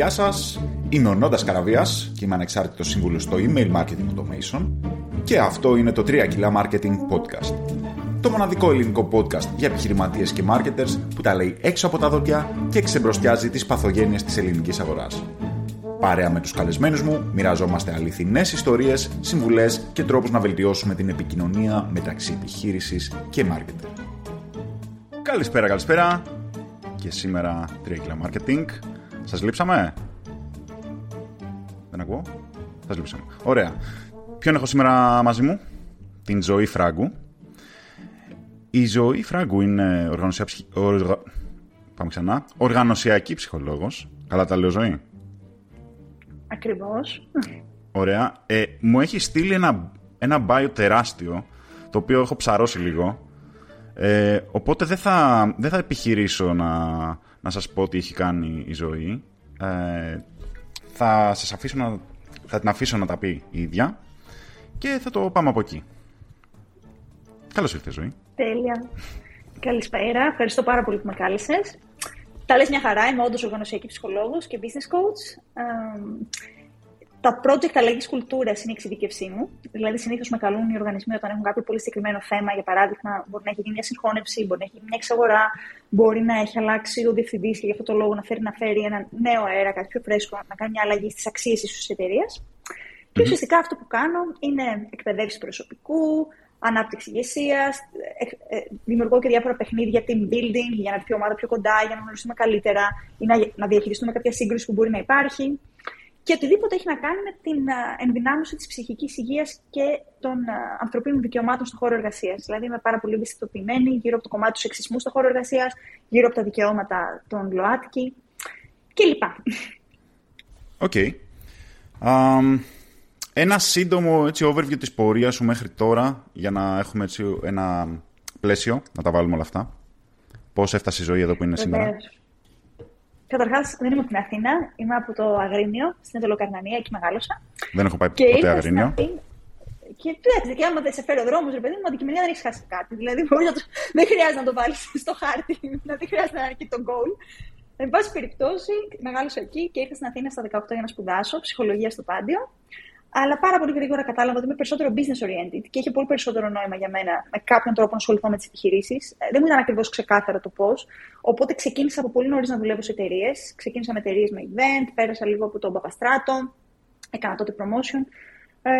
Γεια σας, είμαι ο Νόντας Καραβίας και είμαι ανεξάρτητος σύμβουλος στο Email Marketing Automation και αυτό είναι το 3 κιλά Marketing Podcast. Το μοναδικό ελληνικό podcast για επιχειρηματίες και marketers που τα λέει έξω από τα δόντια και ξεμπροστιάζει τις παθογένειες της ελληνικής αγοράς. Παρέα με τους καλεσμένους μου, μοιραζόμαστε αληθινές ιστορίες, συμβουλές και τρόπους να βελτιώσουμε την επικοινωνία μεταξύ επιχείρησης και marketer. Καλησπέρα, καλησπέρα. Και σήμερα 3 κιλά Marketing Σας λείψαμε; Δεν ακούω. Σας λείψαμε. Ωραία. Ποιον έχω σήμερα μαζί μου, την Ζωή Φράγκου. Η Ζωή Φράγκου είναι οργανωσιακή, οργα... Πάμε ξανά. οργανωσιακή ψυχολόγος. Καλά τα λέω Ζωή; Ακριβώς. Ωραία. Ε, μου έχει στείλει ένα, ένα bio τεράστιο, το οποίο έχω ψαρώσει λίγο. Ε, οπότε δεν θα, δεν θα επιχειρήσω να, να σας πω τι έχει κάνει η ζωή. Ε, θα σας αφήσω να, θα την αφήσω να τα πει η ίδια και θα το πάμε από εκεί. Καλώς ήρθες, Ζωή. Τέλεια. Καλησπέρα. Ευχαριστώ πάρα πολύ που με κάλεσες. Τα λες μια χαρά. Είμαι όντως οργανωσιακή ψυχολόγος και business coach. Τα project αλλαγής κουλτούρας είναι η εξειδίκευσή μου. Δηλαδή, συνήθως με καλούν οι οργανισμοί όταν έχουν κάποιο πολύ συγκεκριμένο θέμα. Για παράδειγμα, μπορεί να έχει γίνει μια συγχώνευση, μπορεί να έχει γίνει μια εξαγορά, μπορεί να έχει αλλάξει ο διευθυντής και γι' αυτό το λόγο να φέρει, να φέρει ένα νέο αέρα, κάτι πιο φρέσκο, να κάνει μια αλλαγή στις αξίες της εταιρεία. Mm-hmm. Και ουσιαστικά αυτό που κάνω είναι εκπαιδεύσεις προσωπικού, ανάπτυξη ηγεσίας, ε, ε, δημιουργώ και διάφορα παιχνίδια team building για να έρθει η ομάδα πιο κοντά, για να γνωριστούμε καλύτερα ή να, να διαχειριστούμε κάποια σύγκρουση που μπορεί να υπάρχει και οτιδήποτε έχει να κάνει με την ενδυνάμωση της ψυχικής υγείας και των ανθρωπίνων δικαιωμάτων στον χώρο εργασίας. Δηλαδή, είμαι πάρα πολύ ευαισθητοποιημένη γύρω από το κομμάτι του σεξισμού στον χώρο εργασίας, γύρω από τα δικαιώματα των ΛΟΑΤΚΙ κλπ. OK. Okay. Εμ, ένα σύντομο έτσι, overview της πορείας σου μέχρι τώρα, για να έχουμε έτσι, ένα πλαίσιο, να τα βάλουμε όλα αυτά. Πώς έφτασε η ζωή εδώ που είναι σήμερα; Καταρχάς, δεν είμαι από την Αθήνα. Είμαι από το Αγρίνιο, στην Ετωλοκαρνανία, εκεί μεγάλωσα. Δεν έχω πάει και ποτέ Αγρίνιο. Και εντάξει, και άμα δεν σε φέρει ο δρόμος, ρε παιδί μου, αντικειμενικά δεν έχεις χάσει κάτι. Δηλαδή, να το... δεν χρειάζεται να το βάλεις στο χάρτη, δεν χρειάζεται να είναι εκεί το goal. Εν πάση περιπτώσει, μεγάλωσα εκεί και ήρθα στην Αθήνα στα 18 για να σπουδάσω ψυχολογία στο Πάντιο. Αλλά πάρα πολύ γρήγορα κατάλαβα ότι είμαι περισσότερο business oriented και είχε πολύ περισσότερο νόημα για μένα με κάποιον τρόπο να ασχοληθώ με τις επιχειρήσεις. Ε, δεν μου ήταν ακριβώς ξεκάθαρο το πώς. Οπότε ξεκίνησα από πολύ νωρίς να δουλεύω σε εταιρείες. Ξεκίνησα με εταιρείες με event, πέρασα λίγο από τον Παπαστράτο, έκανα τότε promotion. Ε,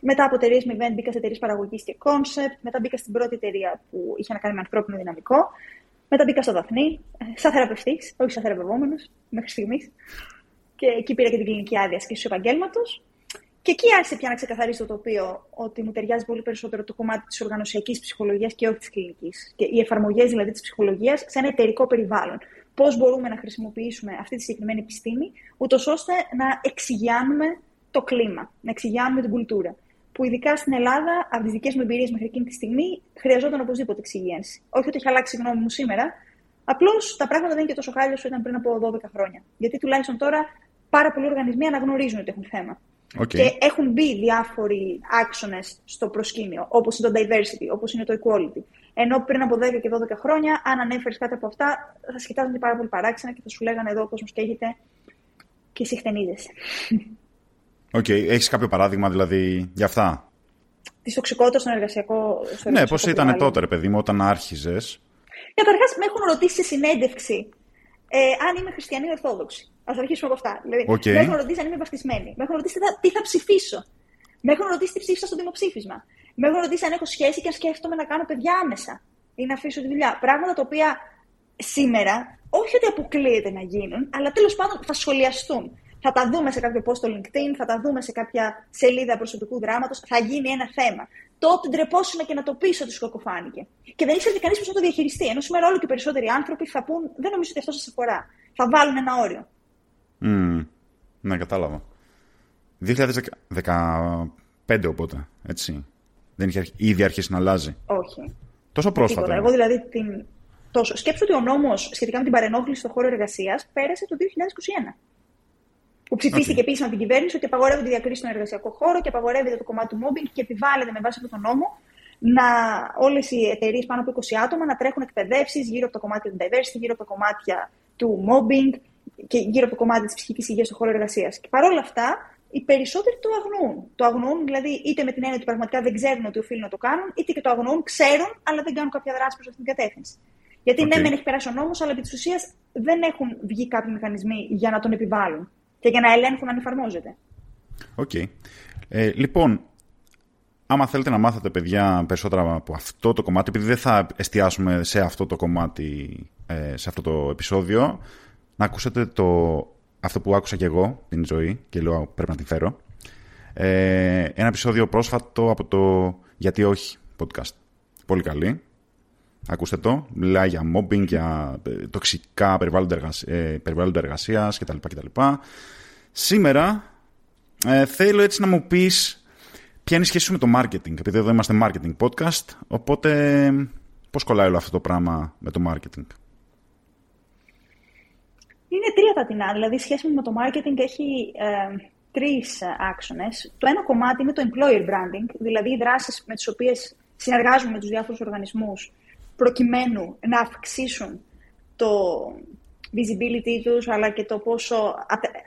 μετά από εταιρείες με event μπήκα σε εταιρείες παραγωγής και concept. Μετά μπήκα στην πρώτη εταιρεία που είχε να κάνει με ανθρώπινο δυναμικό. Μετά μπήκα στο Δαφνί, ε, σαν θεραπευτής, όχι σαν θεραπευόμενος μέχρι στιγμής. Και εκεί πήρα και την κλινική άδεια ασκήσεω επαγγέλματος. Και εκεί άρχισε πια να ξεκαθαρίσει το τοπίο ότι μου ταιριάζει πολύ περισσότερο το κομμάτι της οργανωσιακής ψυχολογίας και όχι της κλινικής. Και οι εφαρμογές δηλαδή της ψυχολογίας σε ένα εταιρικό περιβάλλον. Πώς μπορούμε να χρησιμοποιήσουμε αυτή τη συγκεκριμένη επιστήμη, ούτως ώστε να εξηγιάνουμε το κλίμα, να εξηγιάνουμε την κουλτούρα. Που ειδικά στην Ελλάδα, από τις δικές μου εμπειρίες μέχρι εκείνη τη στιγμή, χρειαζόταν οπωσδήποτε εξηγίανση. Όχι ότι έχει αλλάξει η γνώμη μου σήμερα, απλώς τα πράγματα δεν είναι και τόσο χάλια όσο ήταν πριν από 12 χρόνια. Γιατί τουλάχιστον τώρα πάρα πολλοί οργανισμοί αναγνωρίζουν ότι έχουν θέμα. Okay. Και έχουν μπει διάφοροι άξονες στο προσκήνιο, όπως είναι το diversity, όπως είναι το equality. Ενώ πριν από 10 και 12 χρόνια, αν ανέφερες κάτι από αυτά, θα σε κοιτάζουν πάρα πολύ παράξενα και θα σου λέγανε εδώ ο κόσμος καίγεται και εσύ χτενίζεσαι. OK. Okay. Έχεις κάποιο παράδειγμα δηλαδή για αυτά; Της τοξικότητας στον εργασιακό. Στο ναι, πώς ήταν τότε, ρε παιδί μου, όταν άρχιζες; Καταρχάς, με έχουν ρωτήσει σε συνέντευξη ε, αν είμαι χριστιανή Ορθόδοξη. Ας αρχίσουμε από αυτά. Δηλαδή, okay. Με έχουν ρωτήσει αν είμαι βαφτισμένη. Με έχουν ρωτήσει τι θα, ψηφίσω. Με έχουν ρωτήσει τι ψήφισα στο δημοψήφισμα. Με έχουν ρωτήσει αν έχω σχέση και αν σκέφτομαι να κάνω παιδιά άμεσα ή να αφήσω τη δουλειά. Πράγματα τα οποία σήμερα όχι ότι αποκλείεται να γίνουν, αλλά τέλος πάντων θα σχολιαστούν. Θα τα δούμε σε κάποιο post στο LinkedIn, θα τα δούμε σε κάποια σελίδα προσωπικού δράματο, θα γίνει ένα θέμα. Τότε ντρεπόσουν και να το πεις ότι σου κακοφάνηκε. Και δεν ήξερε κανείς πώς θα το διαχειριστεί. Ενώ σήμερα όλο και περισσότεροι άνθρωποι θα πούν: Δεν νομίζω ότι αυτό σας αφορά. Θα βάλουν ένα όριο. Mm, ναι, κατάλαβα. 2015 οπότε, έτσι. Δεν είχε ήδη αρχίσει να αλλάζει. Όχι. Τόσο πρόσφατα. Τίποτα. Εγώ δηλαδή την... Τόσο. Σκέψου ότι ο νόμος σχετικά με την παρενόχληση στον χώρο εργασίας πέρασε το 2021. Που ψηφίστηκε okay. επίσημα από την κυβέρνηση ότι απαγορεύονται διακρίσει στον εργασιακό χώρο και απαγορεύεται το κομμάτι του mobbing και επιβάλλεται με βάση αυτόν τον νόμο να όλες οι εταιρείες πάνω από 20 άτομα να τρέχουν εκπαιδεύσεις γύρω από το κομμάτι του diversity, γύρω από τα κομμάτια του mobbing και γύρω από το κομμάτι της ψυχικής υγείας στον χώρο εργασίας. Και παρόλα αυτά, οι περισσότεροι το αγνοούν. Το αγνοούν δηλαδή είτε με την έννοια ότι πραγματικά δεν ξέρουν ότι οφείλουν να το κάνουν, είτε και το αγνοούν, ξέρουν, αλλά δεν κάνουν κάποια δράση προς αυτήν την κατεύθυνση. Γιατί okay. ναι, δεν έχει περάσει ο νόμος, αλλά επί της ουσίας δεν έχουν βγει κάποιοι μηχανισμοί για να τον επιβάλλουν και για να ελέγχουν αν εφαρμόζεται. OK. Okay. Ε, λοιπόν, άμα θέλετε να μάθετε, παιδιά, περισσότερα από αυτό το κομμάτι, επειδή δεν θα εστιάσουμε σε αυτό το κομμάτι, ε, σε αυτό το επεισόδιο, να ακούσετε το, αυτό που άκουσα και εγώ την ζωή και λέω πρέπει να την φέρω. Ε, ένα επεισόδιο πρόσφατο από το «Γιατί όχι» podcast. Πολύ καλή. Ακούστε το. Μιλάει για mobbing, για ε, τοξικά περιβάλλοντα, εργασία, ε, περιβάλλοντα εργασίας κτλ. κτλ. Σήμερα ε, θέλω έτσι να μου πεις ποια είναι η σχέση σου με το marketing. Επειδή εδώ είμαστε marketing podcast, οπότε πώς κολλάει όλο αυτό το πράγμα με το marketing; Είναι τρία τα τεινά. Δηλαδή, η σχέση μου με το marketing έχει ε, τρεις άξονες. Το ένα κομμάτι είναι το employer branding, δηλαδή οι δράσεις με τις οποίες συνεργάζομαι με τους διάφορους οργανισμούς προκειμένου να αυξήσουν το visibility τους, αλλά και το πόσο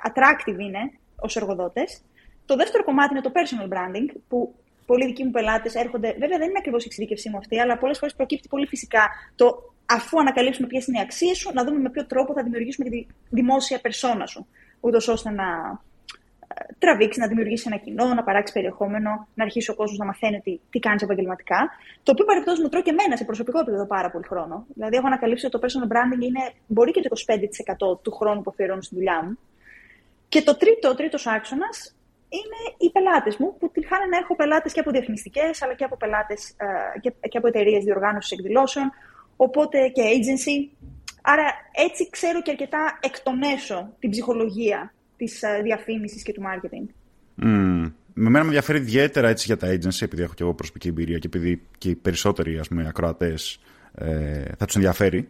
attractive είναι ως εργοδότες. Το δεύτερο κομμάτι είναι το personal branding, που πολλοί δικοί μου πελάτες έρχονται. Βέβαια, δεν είναι ακριβώς η εξειδίκευσή μου αυτή, αλλά πολλές φορές προκύπτει πολύ φυσικά το αφού ανακαλύψουμε ποιες είναι οι αξίες σου, να δούμε με ποιο τρόπο θα δημιουργήσουμε τη δημόσια περσόνα σου. Ούτως ώστε να τραβήξει, να δημιουργήσει ένα κοινό, να παράξει περιεχόμενο, να αρχίσει ο κόσμος να μαθαίνει τι, τι κάνει επαγγελματικά. Το οποίο παρεπτώσει μου τρώει και εμένα σε προσωπικό επίπεδο πάρα πολύ χρόνο. Δηλαδή, έχω ανακαλύψει ότι το personal branding είναι, μπορεί και το 25% του χρόνου που αφιερώνω στη δουλειά μου. Και το τρίτο, ο τρίτος άξονας είναι οι πελάτες μου, που τυχάνε να έχω πελάτες και από διαφημιστικές, αλλά και από πελάτες ε, και, και από εταιρείες διοργάνωσης εκδηλώσεων, οπότε και agency. Άρα έτσι ξέρω και αρκετά εκ των έσω την ψυχολογία της ε, διαφήμισης και του marketing. Mm. Με μένα με ενδιαφέρει ιδιαίτερα έτσι για τα agency, επειδή έχω και εγώ προσωπική εμπειρία και επειδή και οι περισσότεροι ας πούμε, ακροατές ε, θα τους ενδιαφέρει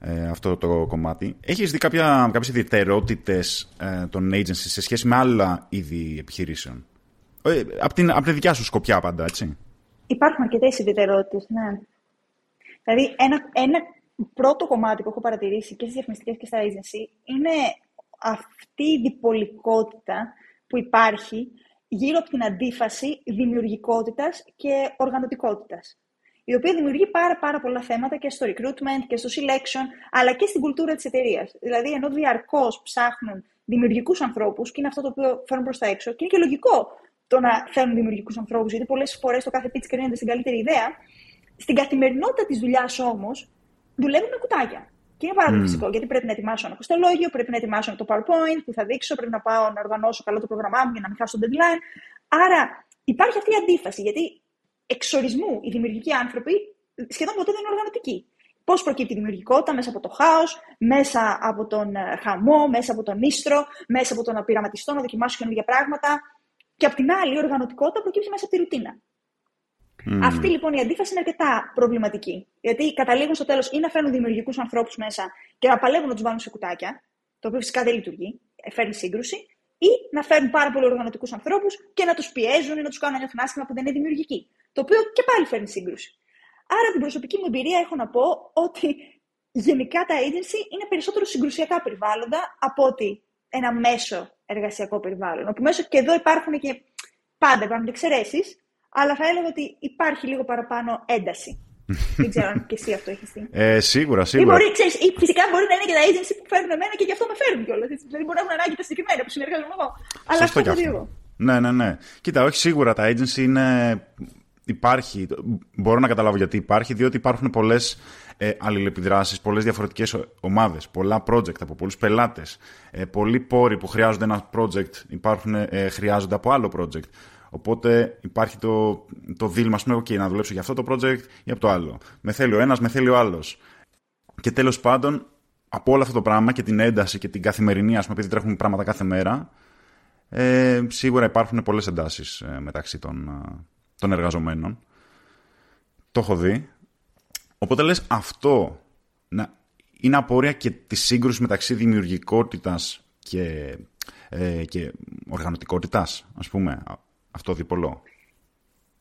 ε, αυτό το κομμάτι. Έχεις δει κάποια, κάποιες ιδιαιτερότητες ε, των agency σε σχέση με άλλα είδη επιχειρήσεων; Ε, από, την, από τη δικιά σου σκοπιά πάντα, έτσι. Υπάρχουν αρκετές ιδιαιτερότητες, ναι. Δηλαδή, ένα, ένα πρώτο κομμάτι που έχω παρατηρήσει και στις διαφημιστικές και στα agency είναι αυτή η διπολικότητα που υπάρχει γύρω από την αντίφαση δημιουργικότητας και οργανωτικότητας η οποία δημιουργεί πάρα, πάρα πολλά θέματα και στο recruitment και στο selection, αλλά και στην κουλτούρα της εταιρείας. Δηλαδή, ενώ διαρκώς ψάχνουν δημιουργικούς ανθρώπους, και είναι αυτό το οποίο φέρνουν προς τα έξω, και είναι και λογικό το να φέρνουν δημιουργικούς ανθρώπους, γιατί πολλές φορές το κάθε pitch κρίνεται στην καλύτερη ιδέα, στην καθημερινότητα της δουλειάς όμως δουλεύουν με κουτάκια. Και είναι πάρα πολύ mm. φυσικό, γιατί πρέπει να ετοιμάσω ένα κοστολόγιο, πρέπει να ετοιμάσω το PowerPoint που θα δείξω, πρέπει να πάω να οργανώσω καλά το πρόγραμμά μου για να μην χάσω το deadline. Άρα υπάρχει αυτή η αντίφαση, γιατί εξορισμού οι δημιουργικοί άνθρωποι σχεδόν ποτέ δεν είναι οργανωτικοί. Πώς προκύπτει η δημιουργικότητα μέσα από το χάος, μέσα από τον ε, χαμό, μέσα από τον ίστρο, μέσα από το να πειραματιστώ, να δοκιμάσω καινούργια πράγματα. Και απ' την άλλη, η οργανωτικότητα προκύπτει μέσα από τη ρουτίνα. Mm. Αυτή λοιπόν η αντίφαση είναι αρκετά προβληματική. Γιατί καταλήγουν στο τέλος ή να φέρνουν δημιουργικούς ανθρώπους μέσα και να παλεύουν να τους βάλουν σε κουτάκια, το οποίο φυσικά δεν λειτουργεί, ε, φέρνει σύγκρουση, ή να φέρνουν πάρα πολλού οργανωτικούς ανθρώπους και να τους πιέζουν ή να τους κάνουν να νιώθουν άσχημα που δεν είναι δημιουργικοί. Το οποίο και πάλι φέρνει σύγκρουση. Άρα, την προσωπική μου εμπειρία έχω να πω ότι γενικά τα agency είναι περισσότερο συγκρουσιακά περιβάλλοντα από ότι ένα μέσο εργασιακό περιβάλλον. Όπου μέσω και εδώ υπάρχουν και πάντα υπάρχουν εξαιρέσεις, αλλά θα έλεγα ότι υπάρχει λίγο παραπάνω ένταση. Δεν ξέρω αν και εσύ αυτό έχεις δει. Ε, σίγουρα, σίγουρα. Ή μπορεί, ξέρεις, ή φυσικά μπορεί να είναι και τα agency που φέρνουν εμένα και γι' αυτό με φέρνουν κιόλας. Δηλαδή μπορεί να έχουν ανάγκη τα συγκεκριμένα που συνεργάζομαι εγώ. Αλλά αυτό το διηγώ. Ναι, ναι, ναι. Κοίτα, όχι σίγουρα τα agency είναι. Υπάρχει. Μπορώ να καταλάβω γιατί υπάρχει, διότι υπάρχουν πολλές ε, αλληλεπιδράσεις, πολλές διαφορετικές ομάδες, πολλά project από πολλούς πελάτες. Ε, πολλοί πόροι που χρειάζονται ένα project υπάρχουν, ε, χρειάζονται από άλλο project. Οπότε υπάρχει το, το δίλημα, ας πούμε, okay, να δουλέψω για αυτό το project ή από το άλλο. Με θέλει ο ένας, με θέλει ο άλλος. Και τέλος πάντων, από όλο αυτό το πράγμα και την ένταση και την καθημερινή, ας πούμε, επειδή τρέχουν πράγματα κάθε μέρα, ε, σίγουρα υπάρχουν πολλές εντάσεις ε, μεταξύ των, ε, των εργαζομένων. Το έχω δει. Οπότε λες αυτό να, είναι απόρρια και της σύγκρουσης μεταξύ δημιουργικότητας και, ε, και οργανωτικότητας, ας πούμε αυτό διπολό.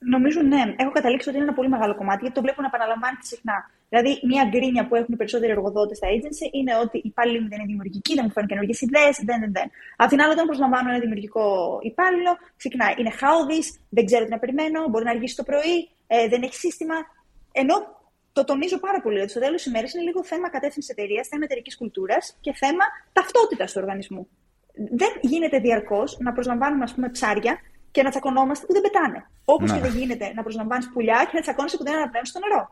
Νομίζω ναι. Έχω καταλήξει ότι είναι ένα πολύ μεγάλο κομμάτι, γιατί το βλέπω να επαναλαμβάνεται συχνά. Δηλαδή, μια γκρίνια που έχουν οι περισσότεροι εργοδότες στα agency είναι ότι οι υπάλληλοι μου δεν είναι δημιουργικοί, δεν μου φέρνουν καινούργιες ιδέες, δεν, δεν, δεν. Απ' την άλλη, όταν προσλαμβάνω ένα δημιουργικό υπάλληλο, ξεκινάει. Είναι χάουδη, δεν ξέρω τι να περιμένω, μπορεί να αργήσει το πρωί, ε, δεν έχει σύστημα. Ενώ το τονίζω πάρα πολύ ότι στο τέλος της ημέρας είναι λίγο θέμα κατεύθυνσης εταιρείας, θέμα εταιρικής κουλτούρας και θέμα ταυτότητας του οργανισμού. Δεν γίνεται διαρκώς να προσλαμβάνουμε ας πούμε, ψάρια και να τσακωνόμαστε που δεν πετάνε. Όπως και δεν γίνεται να προσλαμβάνεις πουλιά και να τσακώνεσαι που δεν αναπνέουν στο νερό.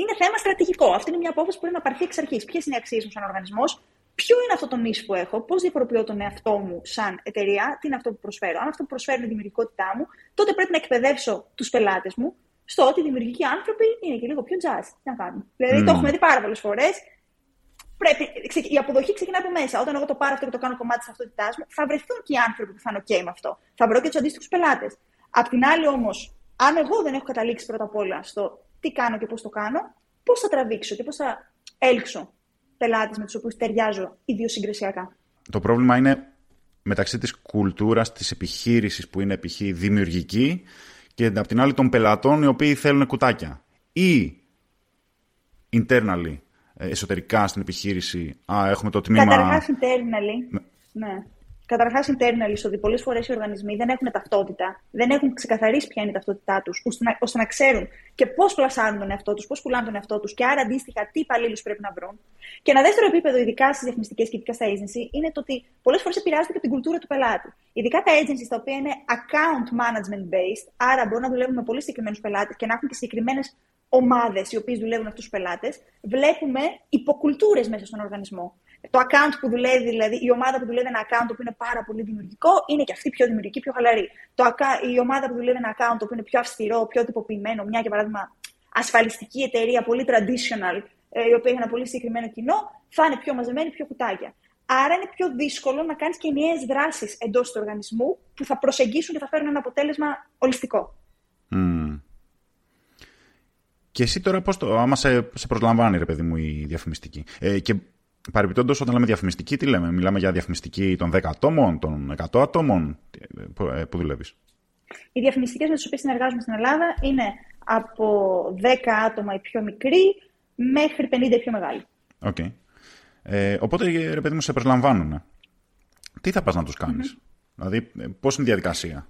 Είναι θέμα στρατηγικό. Αυτή είναι μια απόφαση που πρέπει να πάρθει εξ αρχής. Ποιες είναι οι αξίες μου σαν οργανισμός, ποιο είναι αυτό το νήσι που έχω, πώς διαφοροποιώ τον εαυτό μου σαν εταιρεία, τι είναι αυτό που προσφέρω. Αν αυτό που προσφέρω είναι η δημιουργικότητά μου, τότε πρέπει να εκπαιδεύσω τους πελάτες μου στο ότι οι δημιουργικοί άνθρωποι είναι και λίγο πιο jazz. Τι να κάνουμε. Δηλαδή mm. το έχουμε δει πάρα πολλές φορές πρέπει, η αποδοχή ξεκινάει από μέσα. Όταν εγώ το πάρω αυτό και το κάνω κομμάτι της ταυτότητά μου, θα βρεθούν και οι άνθρωποι που θα είναι OK με αυτό. Θα βρω και τους αντίστοιχους πελάτες. Απ' την άλλη όμως, αν εγώ δεν έχω καταλήξει πρώτα απ' όλα στο τι κάνω και πώς το κάνω, πώς θα τραβήξω και πώς θα έλξω πελάτες με τους οποίους ταιριάζω ιδιοσυγκρισιακά. Το πρόβλημα είναι μεταξύ της κουλτούρας της επιχείρησης που είναι π.χ. δημιουργική και απ' την άλλη των πελατών οι οποίοι θέλουν κουτάκια. Ή internally ε, εσωτερικά στην επιχείρηση. Α, έχουμε το τμήμα. Καταρχάς, internally. Ναι. ναι. Καταρχάς, internally, ότι πολλές φορές οι οργανισμοί δεν έχουν ταυτότητα, δεν έχουν ξεκαθαρίσει ποια είναι η ταυτότητά τους, ώστε να ξέρουν και πώς πλασάρουν τον εαυτό τους, πώς πουλάνε τον εαυτό τους και άρα αντίστοιχα τι υπαλλήλους πρέπει να βρουν. Και ένα δεύτερο επίπεδο, ειδικά στις διαφημιστικέ και ειδικά στα agency, είναι το ότι πολλές φορές επηρεάζονται και από την κουλτούρα του πελάτη. Ειδικά τα agencies τα οποία είναι account management based, άρα μπορούν να δουλεύουν με πολύ συγκεκριμένους πελάτες και να έχουν και συγκεκριμένες ομάδες οι οποίες δουλεύουν αυτούς τους πελάτες, βλέπουμε υποκουλτούρες μέσα στον οργανισμό. Το account που δουλεύει, δηλαδή η ομάδα που δουλεύει ένα account που είναι πάρα πολύ δημιουργικό, είναι και αυτή πιο δημιουργική, πιο χαλαρή. Το, η ομάδα που δουλεύει ένα account που είναι πιο αυστηρό, πιο τυποποιημένο, μια για παράδειγμα ασφαλιστική εταιρεία, πολύ traditional, ε, η οποία έχει ένα πολύ συγκεκριμένο κοινό, θα είναι πιο μαζεμένη, πιο κουτάκια. Άρα είναι πιο δύσκολο να κάνεις και νέε δράσεις εντός του οργανισμού που θα προσεγγίσουν και θα φέρουν ένα αποτέλεσμα ολιστικό. Μμ. Και εσύ τώρα πώς το, άμα σε, σε προσλαμβάνει ρε παιδί μου η διαφημιστική. Ε, και παρεμπιπτόντως όταν λέμε διαφημιστική, τι λέμε, μιλάμε για διαφημιστική των 10 ατόμων, των 100 ατόμων, που, ε, που δουλεύεις; Οι διαφημιστικές με τις οποίες συνεργάζομαι στην Ελλάδα είναι από 10 άτομα οι πιο μικροί μέχρι 50 οι πιο μεγάλοι. OK. Okay. Ε, οπότε, ρε παιδί μου, σε προσλαμβάνουν. Τι θα πας να τους κάνεις; Δηλαδή, ε, πώς είναι η διαδικασία;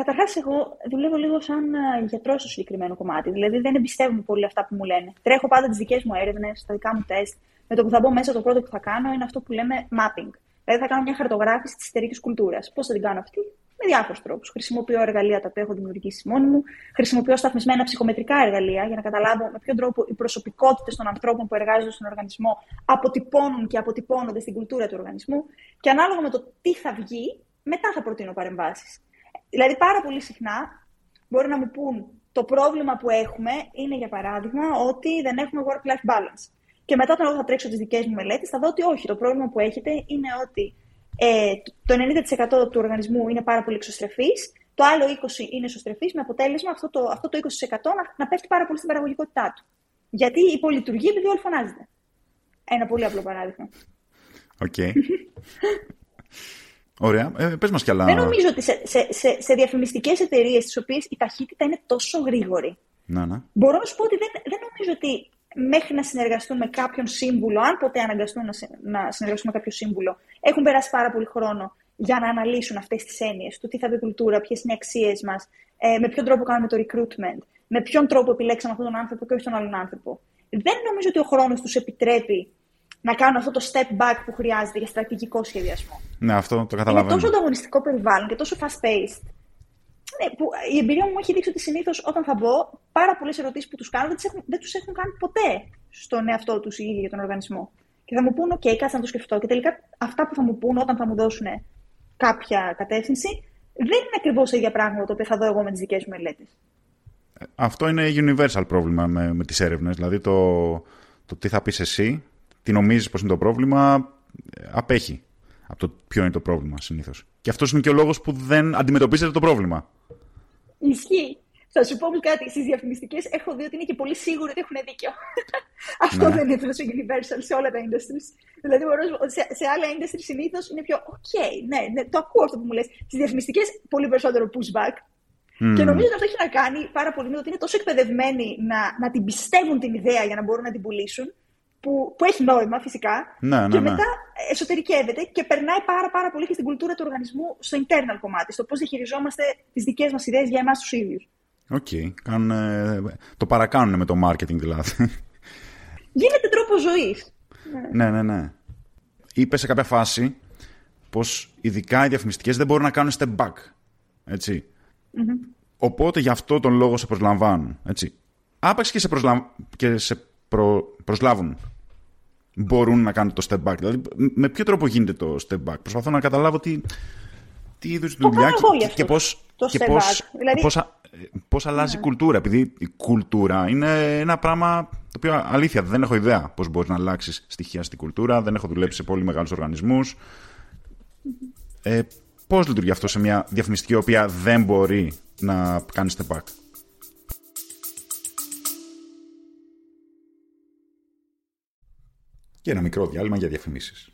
Καταρχάς, εγώ δουλεύω λίγο σαν ε, γιατρός στο συγκεκριμένο κομμάτι. Δηλαδή, δεν εμπιστεύομαι πολύ αυτά που μου λένε. Τρέχω πάντα τις δικές μου έρευνες, τα δικά μου τεστ. Με το που θα μπω μέσα, το πρώτο που θα κάνω είναι αυτό που λέμε mapping. Δηλαδή, θα κάνω μια χαρτογράφηση της εταιρικής κουλτούρας. Πώς θα την κάνω αυτή, με διάφορους τρόπους. Χρησιμοποιώ εργαλεία τα οποία έχω δημιουργήσει μόνη μου. Χρησιμοποιώ σταθμισμένα ψυχομετρικά εργαλεία για να καταλάβω με ποιον τρόπο οι προσωπικότητες των ανθρώπων που εργάζονται στον οργανισμό αποτυπώνουν και αποτυπώνονται στην κουλτούρα του οργανισμού. Και ανάλογα με το τι θα βγει, μετά θα προτείνω παρεμβάσεις. Δηλαδή, πάρα πολύ συχνά μπορεί να μου πούν το πρόβλημα που έχουμε είναι, για παράδειγμα, ότι δεν έχουμε work-life balance. Και μετά, όταν εγώ θα τρέξω τις δικές μου μελέτες, θα δω ότι όχι. Το πρόβλημα που έχετε είναι ότι ε, το 90% του οργανισμού είναι πάρα πολύ εξωστρεφής, το άλλο 20% είναι εσωστρεφή, με αποτέλεσμα αυτό το, αυτό το 20% να, να πέφτει πάρα πολύ στην παραγωγικότητά του. Γιατί υπολειτουργεί επειδή όλοι φωνάζετε. Ένα πολύ απλό παράδειγμα. OK. Okay. Ωραία. Ε, πες μας κι άλλα. Δεν νομίζω ότι σε, σε, σε, σε διαφημιστικές εταιρείες στις οποίες η ταχύτητα είναι τόσο γρήγορη. Να, να. Μπορώ να σου πω ότι δεν, δεν νομίζω ότι μέχρι να συνεργαστούν με κάποιον σύμβουλο, αν ποτέ αναγκαστούν να, να συνεργαστούν με κάποιο σύμβουλο, έχουν περάσει πάρα πολύ χρόνο για να αναλύσουν αυτές τις έννοιες, του τι θα πει κουλτούρα, ποιες είναι οι αξίες μας, ε, με ποιον τρόπο κάνουμε το recruitment, με ποιον τρόπο επιλέξαμε αυτόν τον άνθρωπο και όχι τον άλλον άνθρωπο. Δεν νομίζω ότι ο χρόνος τους επιτρέπει να κάνουν αυτό το step back που χρειάζεται για στρατηγικό σχεδιασμό. Ναι, αυτό το καταλαβαίνω. Είναι τόσο ανταγωνιστικό περιβάλλον και τόσο fast-paced. Ναι, που η εμπειρία μου έχει δείξει ότι συνήθως όταν θα μπω, πάρα πολλές ερωτήσεις που τους κάνω δεν, έχουν, δεν τους έχουν κάνει ποτέ στον εαυτό τους ή για τον οργανισμό. Και θα μου πούνε, OK, κάτσε να το σκεφτώ. Και τελικά αυτά που θα μου πούνε όταν θα μου δώσουν κάποια κατεύθυνση, δεν είναι ακριβώς τα ίδια πράγματα το οποίο θα δω εγώ με τις δικές μου μελέτες. Αυτό είναι universal πρόβλημα με, με τις έρευνες. Δηλαδή το, το τι θα πεις εσύ τι νομίζεις πως είναι το πρόβλημα, απέχει από το ποιο είναι το πρόβλημα συνήθως. Και αυτός είναι και ο λόγος που δεν αντιμετωπίζετε το πρόβλημα. Ισχύει. Θα σου πω κάτι. Στις διαφημιστικές έχω δει ότι είναι και πολύ σίγουρο ότι έχουν δίκιο. Αυτό ναι. δεν είναι τόσο universal σε όλα τα industries. Δηλαδή, σε, σε άλλα industries συνήθως είναι πιο OK, ναι, ναι, το ακούω αυτό που μου λες. Στις διαφημιστικές πολύ περισσότερο pushback. Και νομίζω ότι αυτό έχει να κάνει πάρα πολύ με το ότι είναι τόσο εκπαιδευμένοι να, να την πιστεύουν την ιδέα για να μπορούν να την πουλήσουν, που, που έχει νόημα φυσικά. Ναι, ναι, και ναι. μετά εσωτερικεύεται και περνάει πάρα, πάρα πολύ και στην κουλτούρα του οργανισμού στο internal κομμάτι, στο πώς διαχειριζόμαστε τις δικές μας ιδέες για εμάς τους ίδιους. OK. Okay. Το παρακάνουν με το marketing δηλαδή. Γίνεται τρόπο ζωής. Ναι, ναι, ναι. Είπες σε κάποια φάση πως ειδικά οι διαφημιστικές δεν μπορούν να κάνουν step back. Έτσι. Mm-hmm. Οπότε γι' αυτό τον λόγο σε προσλαμβάνουν. Έτσι. Άπαξ και σε, προσλα... και σε προ... προσλάβουν. Μπορούν να κάνουν το step back. Δηλαδή, με ποιο τρόπο γίνεται το step back; Προσπαθώ να καταλάβω τι, τι είδους δουλειά και, και πώ. Και πώς, δηλαδή... πώς, πώς αλλάζει yeah. η κουλτούρα. Επειδή η κουλτούρα είναι ένα πράγμα το οποίο αλήθεια δεν έχω ιδέα πώς μπορεί να αλλάξει στοιχεία στην κουλτούρα. Δεν έχω δουλέψει σε πολύ μεγάλους οργανισμούς. Ε, Πώς λειτουργεί αυτό σε μια διαφημιστική η οποία δεν μπορεί να κάνει step back; Και ένα μικρό διάλειμμα για διαφημίσεις.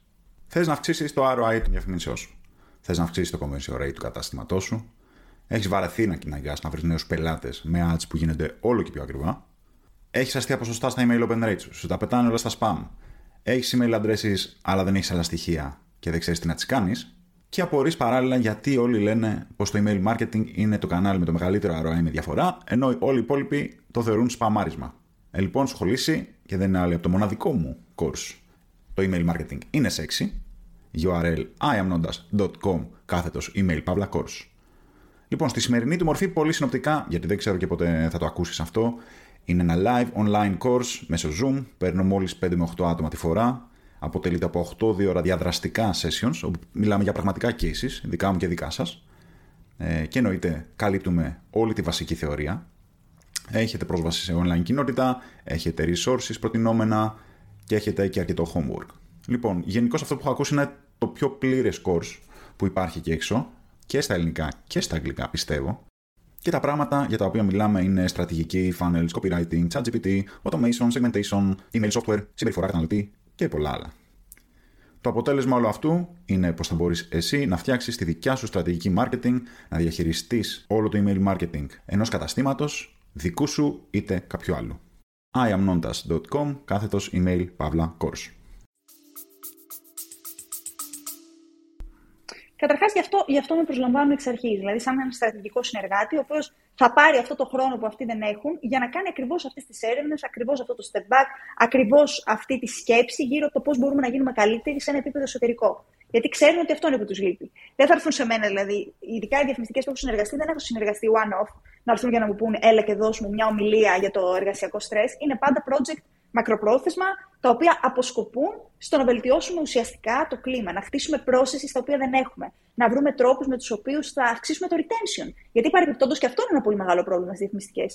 Θες να αυξήσεις το ROI των διαφημίσεών σου. Θες να αυξήσεις το conversion rate του κατάστηματό σου. Έχεις βαρεθεί να κυνηγάς να βρεις νέους πελάτες με ads που γίνονται όλο και πιο ακριβά. Έχεις αστεία ποσοστά στα email open rates σου. Σου τα πετάνε όλα στα spam. Έχεις email addresses, αλλά δεν έχεις άλλα στοιχεία και δεν ξέρεις τι να τις κάνεις. Και απορρεί παράλληλα γιατί όλοι λένε πως το email marketing είναι το κανάλι με το μεγαλύτερο ROI με διαφορά, ενώ όλοι οι υπόλοιποι το θεωρούν σπαμάρισμα. Ε, λοιπόν, σχολήσει και δεν είναι άλλη από το μοναδικό μου course. Το email marketing είναι sexy. URL iamnondas.com κάθετος email pavla course. Λοιπόν, στη σημερινή του μορφή, πολύ συνοπτικά, γιατί δεν ξέρω και πότε θα το ακούσεις αυτό, είναι ένα live online course μέσω Zoom. Παίρνω μόλις 5 με 8 άτομα τη φορά. Αποτελείται από 8 ώρα διαδραστικά sessions, όπου μιλάμε για πραγματικά cases, δικά μου και δικά σας. Ε, και εννοείται, καλύπτουμε όλη τη βασική θεωρία. Έχετε πρόσβαση σε online κοινότητα, έχετε resources προτινόμενα και έχετε και αρκετό homework. Λοιπόν, γενικώς αυτό που έχω ακούσει είναι το πιο πλήρες course που υπάρχει εκεί έξω και στα ελληνικά και στα αγγλικά πιστεύω. Και τα πράγματα για τα οποία μιλάμε είναι στρατηγική, funnels, copywriting, chat GPT, automation, segmentation, email software, συμπεριφορά καταναλωτή και πολλά άλλα. Το αποτέλεσμα όλου αυτού είναι πως θα μπορείς εσύ να φτιάξεις τη δικιά σου στρατηγική marketing, να διαχειριστείς όλο το email marketing ενός καταστήματος, δικού σου είτε κάποιου άλλου. iamnontas.com κάθετος email παύλα course. Καταρχάς, γι' αυτό, γι αυτό με προσλαμβάνουν εξ αρχής. Δηλαδή, σαν έναν στρατηγικό συνεργάτη, ο οποίος θα πάρει αυτό το χρόνο που αυτοί δεν έχουν για να κάνει ακριβώς αυτές τις έρευνες, ακριβώς αυτό το step back, ακριβώς αυτή τη σκέψη γύρω από το πώς μπορούμε να γίνουμε καλύτεροι σε ένα επίπεδο εσωτερικό. Γιατί ξέρουν ότι αυτό είναι που τους λείπει. Δεν θα έρθουν σε μένα, δηλαδή, ειδικά οι διαφημιστικές που έχουν συνεργαστεί, δεν έχουν συνεργαστεί one-off, να έρθουν για να μου πούνε, έλα και δώσουμε μια ομιλία για το εργασιακό στρε. Είναι πάντα project μακροπρόθεσμα, τα οποία αποσκοπούν στο να βελτιώσουμε ουσιαστικά το κλίμα, να χτίσουμε πρόσθεση στα οποία δεν έχουμε, να βρούμε τρόπους με τους οποίους θα αυξήσουμε το retention. Γιατί παρεμπιπτόντως και αυτό είναι ένα πολύ μεγάλο πρόβλημα στις διαφημιστικέ.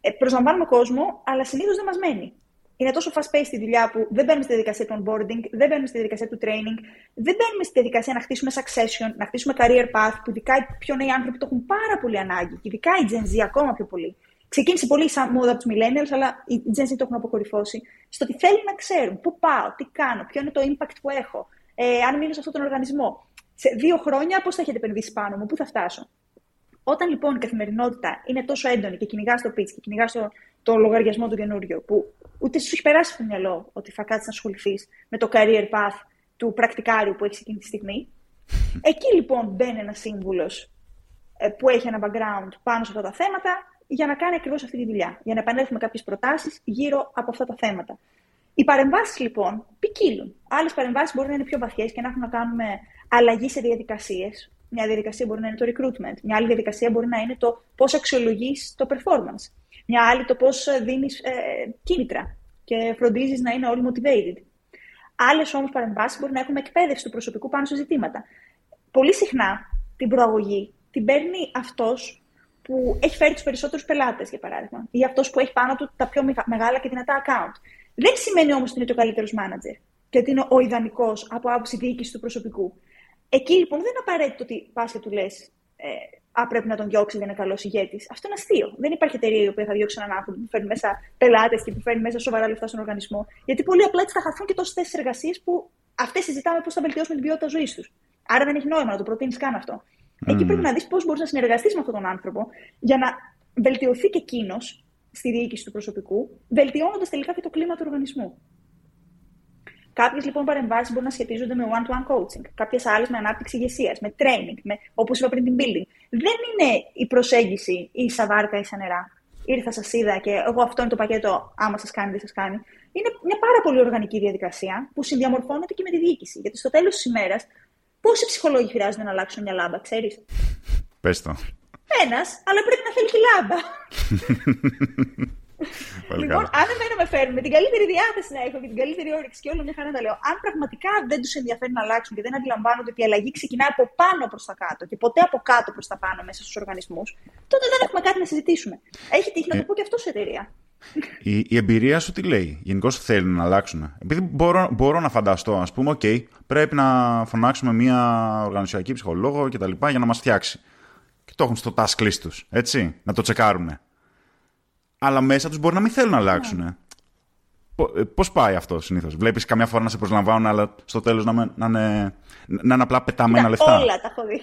Ε, προσλαμβάνουμε κόσμο, αλλά συνήθως δεν μας μένει. Είναι τόσο fast-paced η δουλειά που δεν μπαίνουμε στη διαδικασία του onboarding, δεν μπαίνουμε στη διαδικασία του training, δεν μπαίνουμε στη διαδικασία να χτίσουμε succession, να χτίσουμε career path, που ειδικά οι πιο νέοι άνθρωποι το έχουν πάρα πολύ ανάγκη, και ειδικά η Gen Z ακόμα πιο πολύ. Ξεκίνησε πολύ σαν μόδα από τους millennials, αλλά οι Gen Z το έχουν αποκορυφώσει. Στο ότι θέλουν να ξέρουν πού πάω, τι κάνω, ποιο είναι το impact που έχω, ε, αν μείνω σε αυτόν τον οργανισμό. Σε δύο χρόνια πώς θα έχετε επενδύσει πάνω μου, πού θα φτάσω. Όταν λοιπόν η καθημερινότητα είναι τόσο έντονη και κυνηγάς το pitch και κυνηγάς το, το λογαριασμό του καινούριο, που ούτε σου έχει περάσει από το μυαλό ότι θα κάτσεις να ασχοληθείς με το career path του πρακτικάριου που έχεις εκείνη τη στιγμή. Εκεί λοιπόν μπαίνει ένας σύμβουλος ε, που έχει ένα background πάνω σε αυτά τα θέματα για να κάνει ακριβώς αυτή τη δουλειά. Για να επανέλθουμε κάποιες προτάσεις γύρω από αυτά τα θέματα. Οι παρεμβάσεις λοιπόν ποικίλουν. Άλλες παρεμβάσεις μπορεί να είναι πιο βαθιές και να έχουν να κάνουν με αλλαγή σε διαδικασίες. Μια διαδικασία μπορεί να είναι το recruitment. Μια άλλη διαδικασία μπορεί να είναι το πώς αξιολογείς το performance. Μια άλλη το πώς δίνεις ε, κίνητρα και φροντίζεις να είναι όλοι motivated. Άλλες όμως παρεμβάσεις μπορεί να έχουν εκπαίδευση του προσωπικού πάνω σε ζητήματα. Πολύ συχνά την προαγωγή την παίρνει αυτός που έχει φέρει τους περισσότερους πελάτες, για παράδειγμα, ή αυτός που έχει πάνω του τα πιο μεγάλα και δυνατά account. Δεν σημαίνει όμως ότι είναι το καλύτερος manager και ότι είναι ο ιδανικός από άποψη διοίκησης του προσωπικού. Εκεί λοιπόν δεν είναι απαραίτητο ότι πας και του λες, ε, Α, πρέπει να τον διώξει, δεν είναι καλός ηγέτης. Αυτό είναι αστείο. Δεν υπάρχει εταιρεία η οποία θα διώξει έναν άνθρωπο που φέρνει μέσα πελάτες και που φέρνει μέσα σοβαρά λεφτά στον οργανισμό. Γιατί πολύ απλά έτσι θα χαθούν και τόσες θέσεις εργασίας που αυτές συζητάμε πώς θα βελτιώσουμε την ποιότητα ζωής τους. Άρα δεν έχει νόημα να το προτείνεις καν αυτό. Εκεί πρέπει να δεις πώς μπορείς να συνεργαστείς με αυτόν τον άνθρωπο για να βελτιωθεί και εκείνος στη διοίκηση του προσωπικού, βελτιώνοντας τελικά και το κλίμα του οργανισμού. Κάποιες λοιπόν παρεμβάσεις μπορούν να σχετίζονται με one-to-one coaching, κάποιες άλλες με ανάπτυξη ηγεσίας, με training, με, όπως είπα πριν την building. Δεν είναι η προσέγγιση ή σαβάρκα ή σαν νερά. Ήρθα, σας είδα και εγώ αυτό είναι το πακέτο, άμα σας κάνει, δεν σας κάνει. Είναι μια πάρα πολύ οργανική διαδικασία που συνδιαμορφώνεται και με τη διοίκηση. Γιατί στο τέλος της ημέρας, πόσοι ψυχολόγοι χρειάζονται να αλλάξουν μια λάμπα, ξέρεις; Πες το. Ένας, αλλά πρέπει να θέλει και λάμπα. λοιπόν, αν εμένα με φέρνουν με την καλύτερη διάθεση να έχω και την καλύτερη όρεξη και όλο μια χαρά να λέω, αν πραγματικά δεν τους ενδιαφέρει να αλλάξουν και δεν αντιλαμβάνονται ότι η αλλαγή ξεκινάει από πάνω προς τα κάτω και ποτέ από κάτω προς τα πάνω μέσα στους οργανισμούς, τότε δεν έχουμε κάτι να συζητήσουμε. Έχει τύχει να το ε, πω και αυτό σε εταιρεία. Η, η εμπειρία σου τι λέει, Γενικώς θέλουν να αλλάξουν. Επειδή μπορώ, μπορώ να φανταστώ, ας πούμε, OK, πρέπει να φωνάξουμε μια οργανωσιακή ψυχολόγο κτλ. για να μας φτιάξει. Και το έχουν στο task list τους, έτσι, να το τσεκάρουν αλλά μέσα τους μπορεί να μην θέλουν να αλλάξουν. Ναι. Πώς πάει αυτό συνήθως, Βλέπεις καμιά φορά να σε προσλαμβάνουν, αλλά στο τέλος να, να, να, να είναι απλά πεταμένα λεφτά; Όλα τα έχω δει.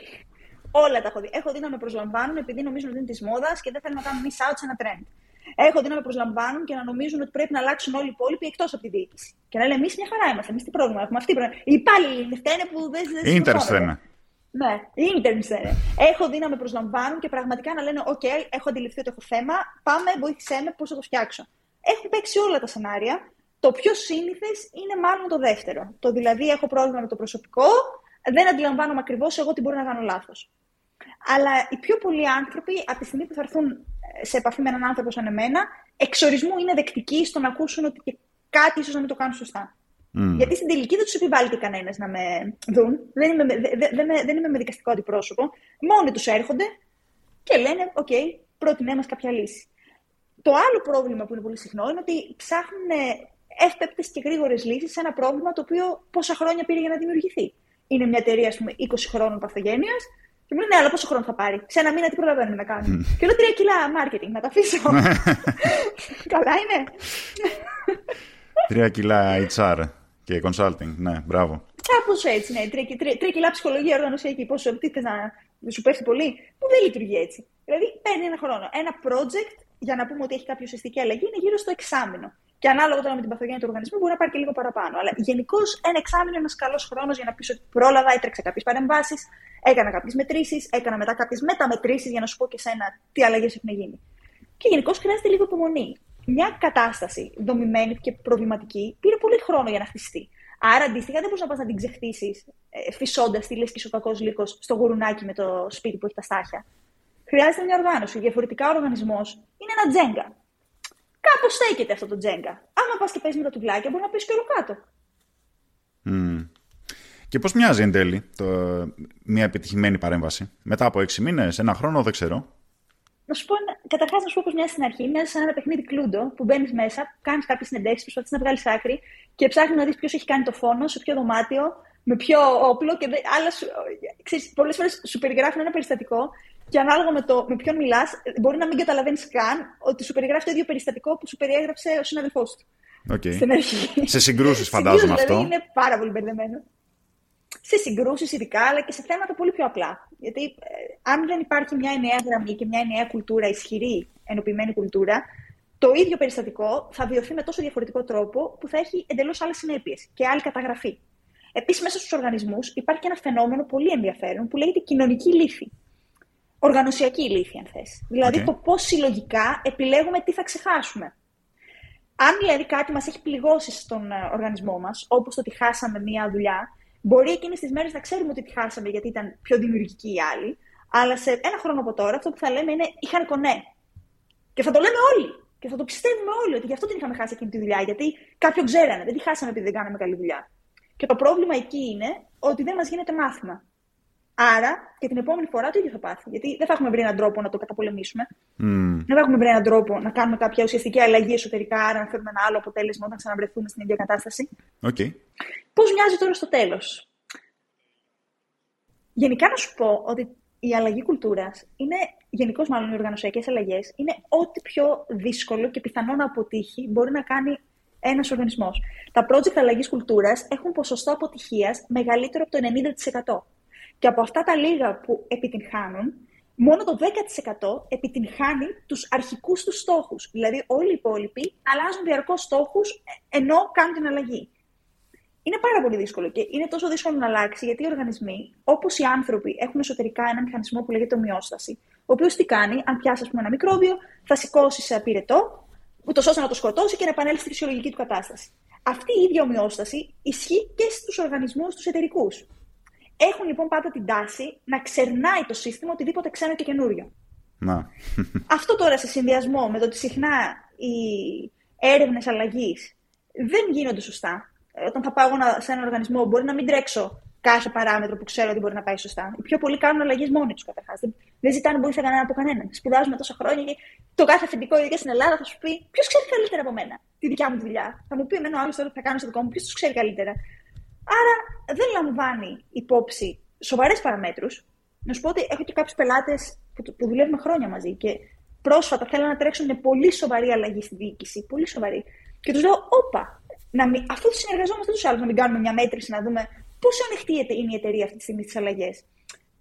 Όλα τα έχω δει. Έχω δει να με προσλαμβάνουν επειδή νομίζουν ότι είναι της μόδας και δεν θέλουν να κάνουν miss out σε ένα trend. Έχω δει να με προσλαμβάνουν και να νομίζουν ότι πρέπει να αλλάξουν όλοι οι υπόλοιποι εκτός από τη διοίκηση. Και να λένε εμείς μια χαρά είμαστε. Εμείς τι πρόβλημα έχουμε. Αυτοί Οι υπάλληλοι φταίνε που δεν. δεν ναι, interns είναι. Έχω δει να με προσλαμβάνουν και πραγματικά να λένε: OK, έχω αντιληφθεί ότι έχω θέμα. Πάμε, βοήθησέ με πώς θα το φτιάξω. Έχουν παίξει όλα τα σενάρια. Το πιο σύνηθες είναι μάλλον το δεύτερο. Το δηλαδή έχω πρόβλημα με το προσωπικό, δεν αντιλαμβάνομαι ακριβώς εγώ τι μπορεί να κάνω λάθος. Αλλά οι πιο πολλοί άνθρωποι, από τη στιγμή που θα έρθουν σε επαφή με έναν άνθρωπο σαν εμένα, εξορισμού είναι δεκτικοί στο να ακούσουν ότι κάτι ίσως να μην το κάνουν σωστά. Μμ. Γιατί στην τελική δεν τους επιβάλλει κανένας να με δουν. Δεν είμαι, δεν, δεν είμαι με δικαστικό αντιπρόσωπο. Μόνοι τους έρχονται και λένε: OK, okay, πρότεινέ μας κάποια λύση. Το άλλο πρόβλημα που είναι πολύ συχνό είναι ότι ψάχνουν εύπεπτες και γρήγορες λύσεις σε ένα πρόβλημα το οποίο πόσα χρόνια πήρε για να δημιουργηθεί. Είναι μια εταιρεία, ας πούμε, 20 χρόνων παθογένειας και μου λένε: Ναι, αλλά πόσο χρόνο θα πάρει; Σε ένα μήνα τι προλαβαίνουμε να κάνουμε. Μμ. Και λέω: Τρία κιλά marketing, να τα αφήσω. Καλά είναι. Τρία κιλά HR. Και consulting, ναι, μπράβο. Κάπως έτσι, ναι. Τρία κιλά ψυχολογία οργανωσιακή. Πόσο, τι θες να σου πέφτει πολύ, που δεν λειτουργεί έτσι. Δηλαδή, παίρνει ένα χρόνο. Ένα project, για να πούμε ότι έχει κάποια ουσιαστική αλλαγή, είναι γύρω στο εξάμεινο. Και ανάλογα τώρα με την παθογένεια του οργανισμού μπορεί να πάρει και λίγο παραπάνω. Αλλά γενικώς ένα εξάμεινο είναι ένας καλός χρόνος για να πεις ότι πρόλαβα, έτρεξα κάποιες παρεμβάσεις, έκανα κάποιες μετρήσεις, έκανα μετά κάποιες μεταμετρήσεις για να σου πω και σένα τι αλλαγές έχουν γίνει. Και γενικώς χρειάζεται λίγο υπομονή μια κατάσταση δομημένη και προβληματική πήρε πολύ χρόνο για να χτιστεί. Άρα, αντίστοιχα, δεν μπορείς να πας να την ξεχτίσεις ε, φυσώντας τη λες και ο κακός λύκος στο γουρουνάκι με το σπίτι που έχει τα στάχια. Χρειάζεται μια οργάνωση. Διαφορετικά, ο οργανισμός είναι ένα τζέγκα. Κάπω στέκεται αυτό το τζέγκα. Άμα πας και παίζεις με τα τουβλάκια, μπορεί να πεις και όλο κάτω. Mm. Και πώς μοιάζει εν τέλει το, μια επιτυχημένη παρέμβαση; Μετά από έξι μήνες, ένα χρόνο, δεν ξέρω. Να σου πω, καταρχάς να σου πω πώς μοιάζει στην αρχή. Μοιάζει σαν ένα παιχνίδι κλούντο που μπαίνεις μέσα, κάνεις κάποιες συνεντεύξεις, προσπαθείς να βγάλεις άκρη και ψάχνεις να δεις ποιος έχει κάνει το φόνο, σε ποιο δωμάτιο, με ποιο όπλο. Και άλλα, πολλές φορές σου περιγράφουν ένα περιστατικό και ανάλογα με, το, με ποιον μιλάς, μπορεί να μην καταλαβαίνεις καν ότι σου περιγράφει το ίδιο περιστατικό που σου περιέγραψε ο συναδελφός του. Okay. Στην αρχή. Σε συγκρούσεις, φαντάζομαι δηλαδή, αυτό. είναι πάρα πολύ μπερδεμένο σε συγκρούσεις ειδικά, αλλά και σε θέματα πολύ πιο απλά. Γιατί ε, αν δεν υπάρχει μια ενιαία γραμμή και μια ενιαία κουλτούρα, ισχυρή ενωπημένη κουλτούρα, το ίδιο περιστατικό θα βιωθεί με τόσο διαφορετικό τρόπο που θα έχει εντελώς άλλες συνέπειες και άλλη καταγραφή. Επίσης, μέσα στους οργανισμούς υπάρχει και ένα φαινόμενο πολύ ενδιαφέρον που λέγεται κοινωνική λύθη. Οργανωσιακή λύθη, αν θες. Δηλαδή, το πώς συλλογικά επιλέγουμε τι θα ξεχάσουμε. Αν δηλαδή κάτι μας έχει πληγώσει στον ε, οργανισμό μας, όπως το ότι χάσαμε μία δουλειά, Μπορεί εκείνες τις μέρες να ξέρουμε ότι τη χάσαμε γιατί ήταν πιο δημιουργικοί οι άλλοι, αλλά σε ένα χρόνο από τώρα αυτό που θα λέμε είναι είχαν κονέ. Και θα το λέμε όλοι. Και θα το πιστεύουμε όλοι ότι γι' αυτό την είχαμε χάσει εκείνη τη δουλειά. Γιατί κάποιον ξέρανε. Δεν τη χάσαμε επειδή δεν κάναμε καλή δουλειά. Και το πρόβλημα εκεί είναι ότι δεν μας γίνεται μάθημα. Άρα και την επόμενη φορά το ίδιο θα πάθει. Γιατί δεν θα έχουμε βρει έναν τρόπο να το καταπολεμήσουμε. Mm. Δεν θα έχουμε βρει έναν τρόπο να κάνουμε κάποια ουσιαστική αλλαγή εσωτερικά, άρα να φέρουμε ένα άλλο αποτέλεσμα όταν ξαναβρεθούμε στην ίδια κατάσταση. Okay. Πώς μοιάζει τώρα στο τέλος; Γενικά να σου πω ότι η αλλαγή κουλτούρας είναι, γενικώς μάλλον οι οργανωσιακές αλλαγές, είναι ό,τι πιο δύσκολο και πιθανό να αποτύχει μπορεί να κάνει ένας οργανισμός. Τα project αλλαγής κουλτούρας έχουν ποσοστό αποτυχίας μεγαλύτερο από το 90%. Και από αυτά τα λίγα που επιτυγχάνουν, μόνο το 10% επιτυγχάνει τους αρχικούς τους στόχους. Δηλαδή όλοι οι υπόλοιποι αλλάζουν διαρκώς στόχους ενώ κάνουν την αλλαγή. Είναι πάρα πολύ δύσκολο και είναι τόσο δύσκολο να αλλάξει γιατί οι οργανισμοί, όπως οι άνθρωποι, έχουν εσωτερικά ένα μηχανισμό που λέγεται ομοιόσταση. Ο οποίος τι κάνει, αν πιάσει πούμε, ένα μικρόβιο, θα σηκώσει σε πυρετό, ούτως ώστε να το σκοτώσει και να επανέλθει στη φυσιολογική του κατάσταση. Αυτή η ίδια ομοιόσταση ισχύει και στους οργανισμούς τους εταιρικούς. Έχουν λοιπόν πάντα την τάση να ξερνάει το σύστημα οτιδήποτε ξένο και καινούριο. Να. Αυτό τώρα σε συνδυασμό με το ότι συχνά οι έρευνες αλλαγής δεν γίνονται σωστά. Όταν θα πάω σε έναν οργανισμό, μπορεί να μην τρέξω κάθε παράμετρο που ξέρω ότι μπορεί να πάει σωστά. Οι πιο πολλοί κάνουν αλλαγές μόνοι τους καταρχάς. Δεν, δεν ζητάνε βοήθεια κανένα από κανέναν. Σπουδάζουμε τόσα χρόνια και το κάθε αφεντικό ειδικά στην Ελλάδα θα σου πει Ποιος ξέρει καλύτερα από μένα τη δικιά μου τη δουλειά; Θα μου πει εμένα ο άλλος τώρα θα κάνω στο δικό μου, ποιος τους ξέρει καλύτερα; Άρα δεν λαμβάνει υπόψη σοβαρές παραμέτρους. Να σου πω ότι έχω και κάποιους πελάτες που, που δουλεύουμε χρόνια μαζί και πρόσφατα θέλουν να τρέξουν με πολύ σοβαρή αλλαγή στη διοίκηση. Πολύ σοβαρή. Και τους λέω, Όπα, να μην, αφού συνεργαζόμαστε τους άλλους, να μην κάνουμε μια μέτρηση, να δούμε πόσο ανοιχτή είναι η εταιρεία αυτή τη στιγμή στις αλλαγές.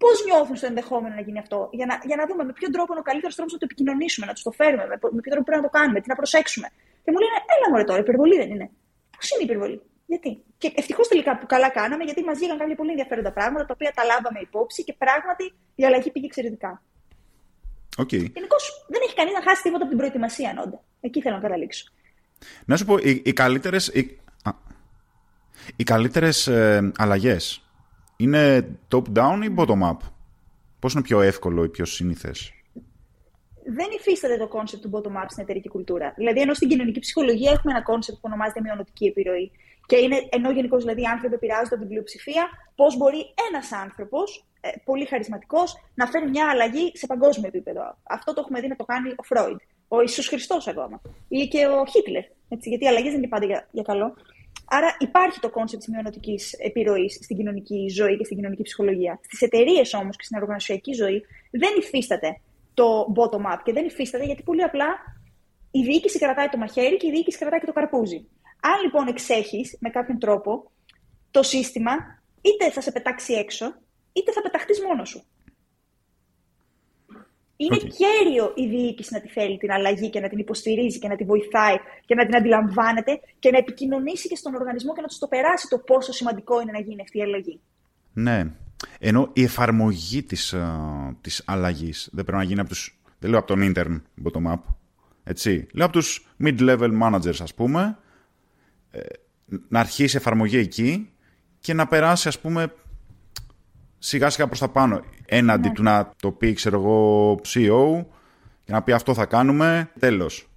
Πώς νιώθουν στο ενδεχόμενο να γίνει αυτό, για να, για να δούμε με ποιο τρόπο είναι ο καλύτερος τρόπος να το επικοινωνήσουμε, να τους το φέρουμε, με, με ποιο τρόπο πρέπει να το κάνουμε, τι να προσέξουμε. Και μου λένε, Έλα μου τώρα, υπερβολή δεν είναι. Πώς είναι η υπερβολή, Γιατί; Και ευτυχώς τελικά που καλά κάναμε, γιατί μας βγήκαν κάποια πολύ ενδιαφέροντα πράγματα, τα οποία τα λάβαμε υπόψη και πράγματι η αλλαγή πήγε εξαιρετικά. Okay. Γενικώς δεν έχει κανείς να χάσει τίποτα από την προετοιμασία, Νόντα. Εκεί θέλω να καταλήξω. Να σου πω, οι, οι καλύτερες οι καλύτερες ε, αλλαγές είναι top-down ή bottom-up. Πώς είναι πιο εύκολο ή πιο σύνηθες; Δεν υφίσταται το concept του bottom-up στην εταιρική κουλτούρα. Δηλαδή, ενώ στην κοινωνική ψυχολογία έχουμε ένα concept που ονομάζεται μειονοτική επιρροή. Και είναι, ενώ γενικώς δηλαδή, οι άνθρωποι επηρεάζονται από την πλειοψηφία, πώς μπορεί ένας άνθρωπος, ε, πολύ χαρισματικός, να φέρει μια αλλαγή σε παγκόσμιο επίπεδο. Αυτό το έχουμε δει να το κάνει ο Φρόιντ, ο Ιησούς Χριστός ακόμα. Ή και ο Χίτλερ. Έτσι, γιατί οι αλλαγές δεν είναι πάντα για, για καλό. Άρα υπάρχει το concept της μειονοτικής επιρροής στην κοινωνική ζωή και στην κοινωνική ψυχολογία. Στις εταιρείες όμως και στην οργανωσιακή ζωή δεν υφίσταται το bottom-up και δεν υφίσταται γιατί πολύ απλά η διοίκηση κρατάει το μαχαίρι και η διοίκηση κρατάει και το καρπούζι. Αν λοιπόν εξέχεις με κάποιον τρόπο το σύστημα, είτε θα σε πετάξει έξω, είτε θα πεταχτείς μόνος σου. Είναι okay. κέριο η διοίκηση να τη θέλει την αλλαγή και να την υποστηρίζει και να τη βοηθάει και να την αντιλαμβάνεται και να επικοινωνήσει και στον οργανισμό και να τους το περάσει το πόσο σημαντικό είναι να γίνει αυτή η αλλαγή. Ναι. Ενώ η εφαρμογή της, uh, της αλλαγής δεν πρέπει να γίνει από τους... Δεν λέω από τον intern bottom-up. Έτσι. Λέω από τους mid-level managers, ας πούμε, ε, να αρχίσει η εφαρμογή εκεί και να περάσει, ας πούμε, σιγά σιγά προς τα πάνω. Έναντι ναι. του να το πει, ξέρω εγώ, CEO και να πει αυτό θα κάνουμε, τέλος.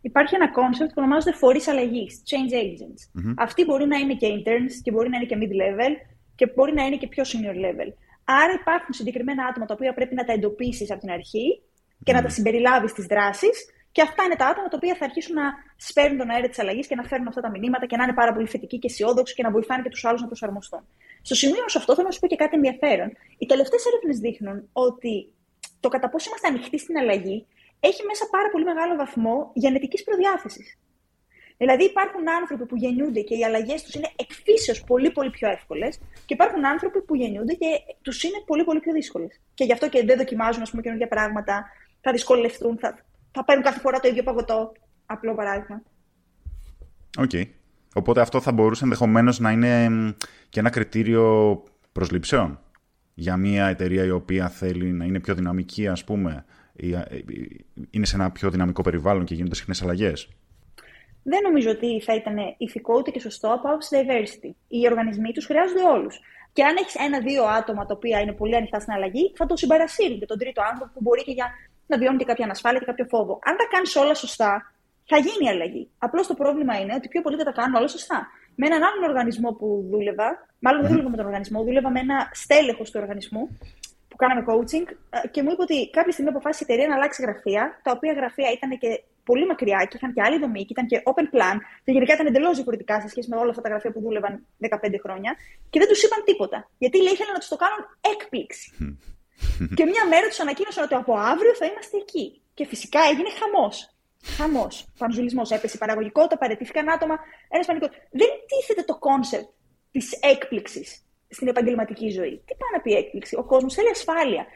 Υπάρχει ένα concept που ονομάζεται φορείς αλλαγής, change agents. mm Αυτοί μπορεί να είναι και interns και μπορεί να είναι και mid-level και μπορεί να είναι και πιο senior level. Άρα υπάρχουν συγκεκριμένα άτομα τα οποία πρέπει να τα εντοπίσεις από την αρχή και να τα συμπεριλάβεις στις δράσεις. Και αυτά είναι τα άτομα τα οποία θα αρχίσουν να σπέρνουν τον αέρα της αλλαγής και να φέρνουν αυτά τα μηνύματα και να είναι πάρα πολύ θετικοί και αισιόδοξοι και να βοηθάνε και τους άλλους να προσαρμοστούν. Στο σημείο σε αυτό θέλω να σου πω και κάτι ενδιαφέρον. Οι τελευταίες έρευνες δείχνουν ότι το κατά πόσο είμαστε ανοιχτοί στην αλλαγή έχει μέσα πάρα πολύ μεγάλο βαθμό γενετικής προδιάθεσης. Δηλαδή υπάρχουν άνθρωποι που γεννιούνται και οι αλλαγές τους είναι εκφύσεως πολύ, πολύ πιο εύκολες και υπάρχουν άνθρωποι που γεννιούνται και τους είναι πολύ, πολύ πιο δύσκολες. Και γι' αυτό και δεν δοκιμάζουν ας πούμε, καινούργια πράγματα, θα δυσκολευτούν, θα, θα παίρνουν κάθε φορά το ίδιο παγωτό. Απλό παράδειγμα. OK. Okay. Οπότε αυτό θα μπορούσε ενδεχομένως να είναι και ένα κριτήριο προσλήψεων για μια εταιρεία η οποία θέλει να είναι πιο δυναμική, ας πούμε, είναι σε ένα πιο δυναμικό περιβάλλον και γίνονται συχνές αλλαγές. Δεν νομίζω ότι θα ήταν ηθικό ούτε και σωστό από άποψη diversity. Οι οργανισμοί τους χρειάζονται όλους. Και αν έχεις ένα-δύο άτομα τα οποία είναι πολύ ανοιχτά στην αλλαγή, θα το συμπαρασύρουν και τον τρίτο άνθρωπο που μπορεί και για να βιώνει και κάποια ανασφάλεια και κάποιο φόβο. Αν τα κάνεις όλα σωστά, θα γίνει η αλλαγή. Απλώς το πρόβλημα είναι ότι πιο πολλοί δεν τα κάνουν όλα σωστά. Με έναν άλλον οργανισμό που δούλευα, μάλλον δεν δούλευα με τον οργανισμό, δούλευα με ένα στέλεχος του οργανισμού που κάναμε coaching ε, και μου είπε ότι κάποια στιγμή αποφάσισε η εταιρεία να αλλάξει γραφεία, τα οποία γραφεία ήταν και πολύ μακριά και είχαν και άλλη δομή και ήταν και open plan και γενικά ήταν εντελώς διαφορετικά σε σχέση με όλα αυτά τα γραφεία που δούλευαν 15 χρόνια και δεν τους είπαν τίποτα. Γιατί λέει ήθελαν να τους το κάνουν έκπληξη. Και μια μέρα τους ανακοίνωσαν ότι από αύριο θα είμαστε εκεί. Και φυσικά έγινε χαμός. Χαμός. Πανζουρλισμός. Έπεσε η παραγωγικότητα, παραιτήθηκαν άτομα. Ένας πανικός. Δεν τίθεται το κόνσεπτ της έκπληξης. στην επαγγελματική ζωή. Τι πάει να πει έκπληξη; Ο κόσμος θέλει ασφάλεια.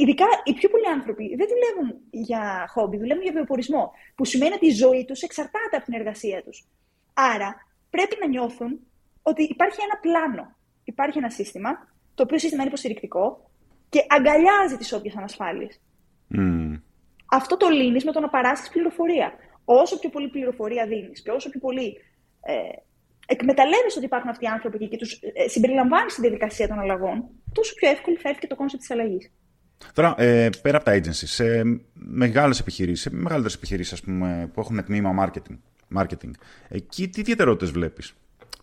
Ειδικά οι πιο πολλοί άνθρωποι δεν δουλεύουν για χόμπι, δουλεύουν για βιοπορισμό. Που σημαίνει ότι η ζωή τους εξαρτάται από την εργασία τους. Άρα πρέπει να νιώθουν ότι υπάρχει ένα πλάνο. Υπάρχει ένα σύστημα, το οποίο σύστημα είναι υποστηρικτικό και αγκαλιάζει τις όποιες ανασφάλειες. Mm. Αυτό το λύνεις με το να παράσχεις πληροφορία. Όσο πιο πολύ πληροφορία δίνεις και όσο πιο πολύ ε, εκμεταλλεύεσαι ότι υπάρχουν αυτοί οι άνθρωποι εκεί και τους ε, συμπεριλαμβάνεις στη διαδικασία των αλλαγών, τόσο πιο εύκολη θα έρθει και το κόνσεπτ της αλλαγής. Τώρα, ε, πέρα από τα agencies, σε μεγάλες επιχειρήσεις, σε μεγαλύτερες επιχειρήσεις που έχουν τμήμα marketing, marketing εκεί τι ιδιαιτερότητες βλέπεις,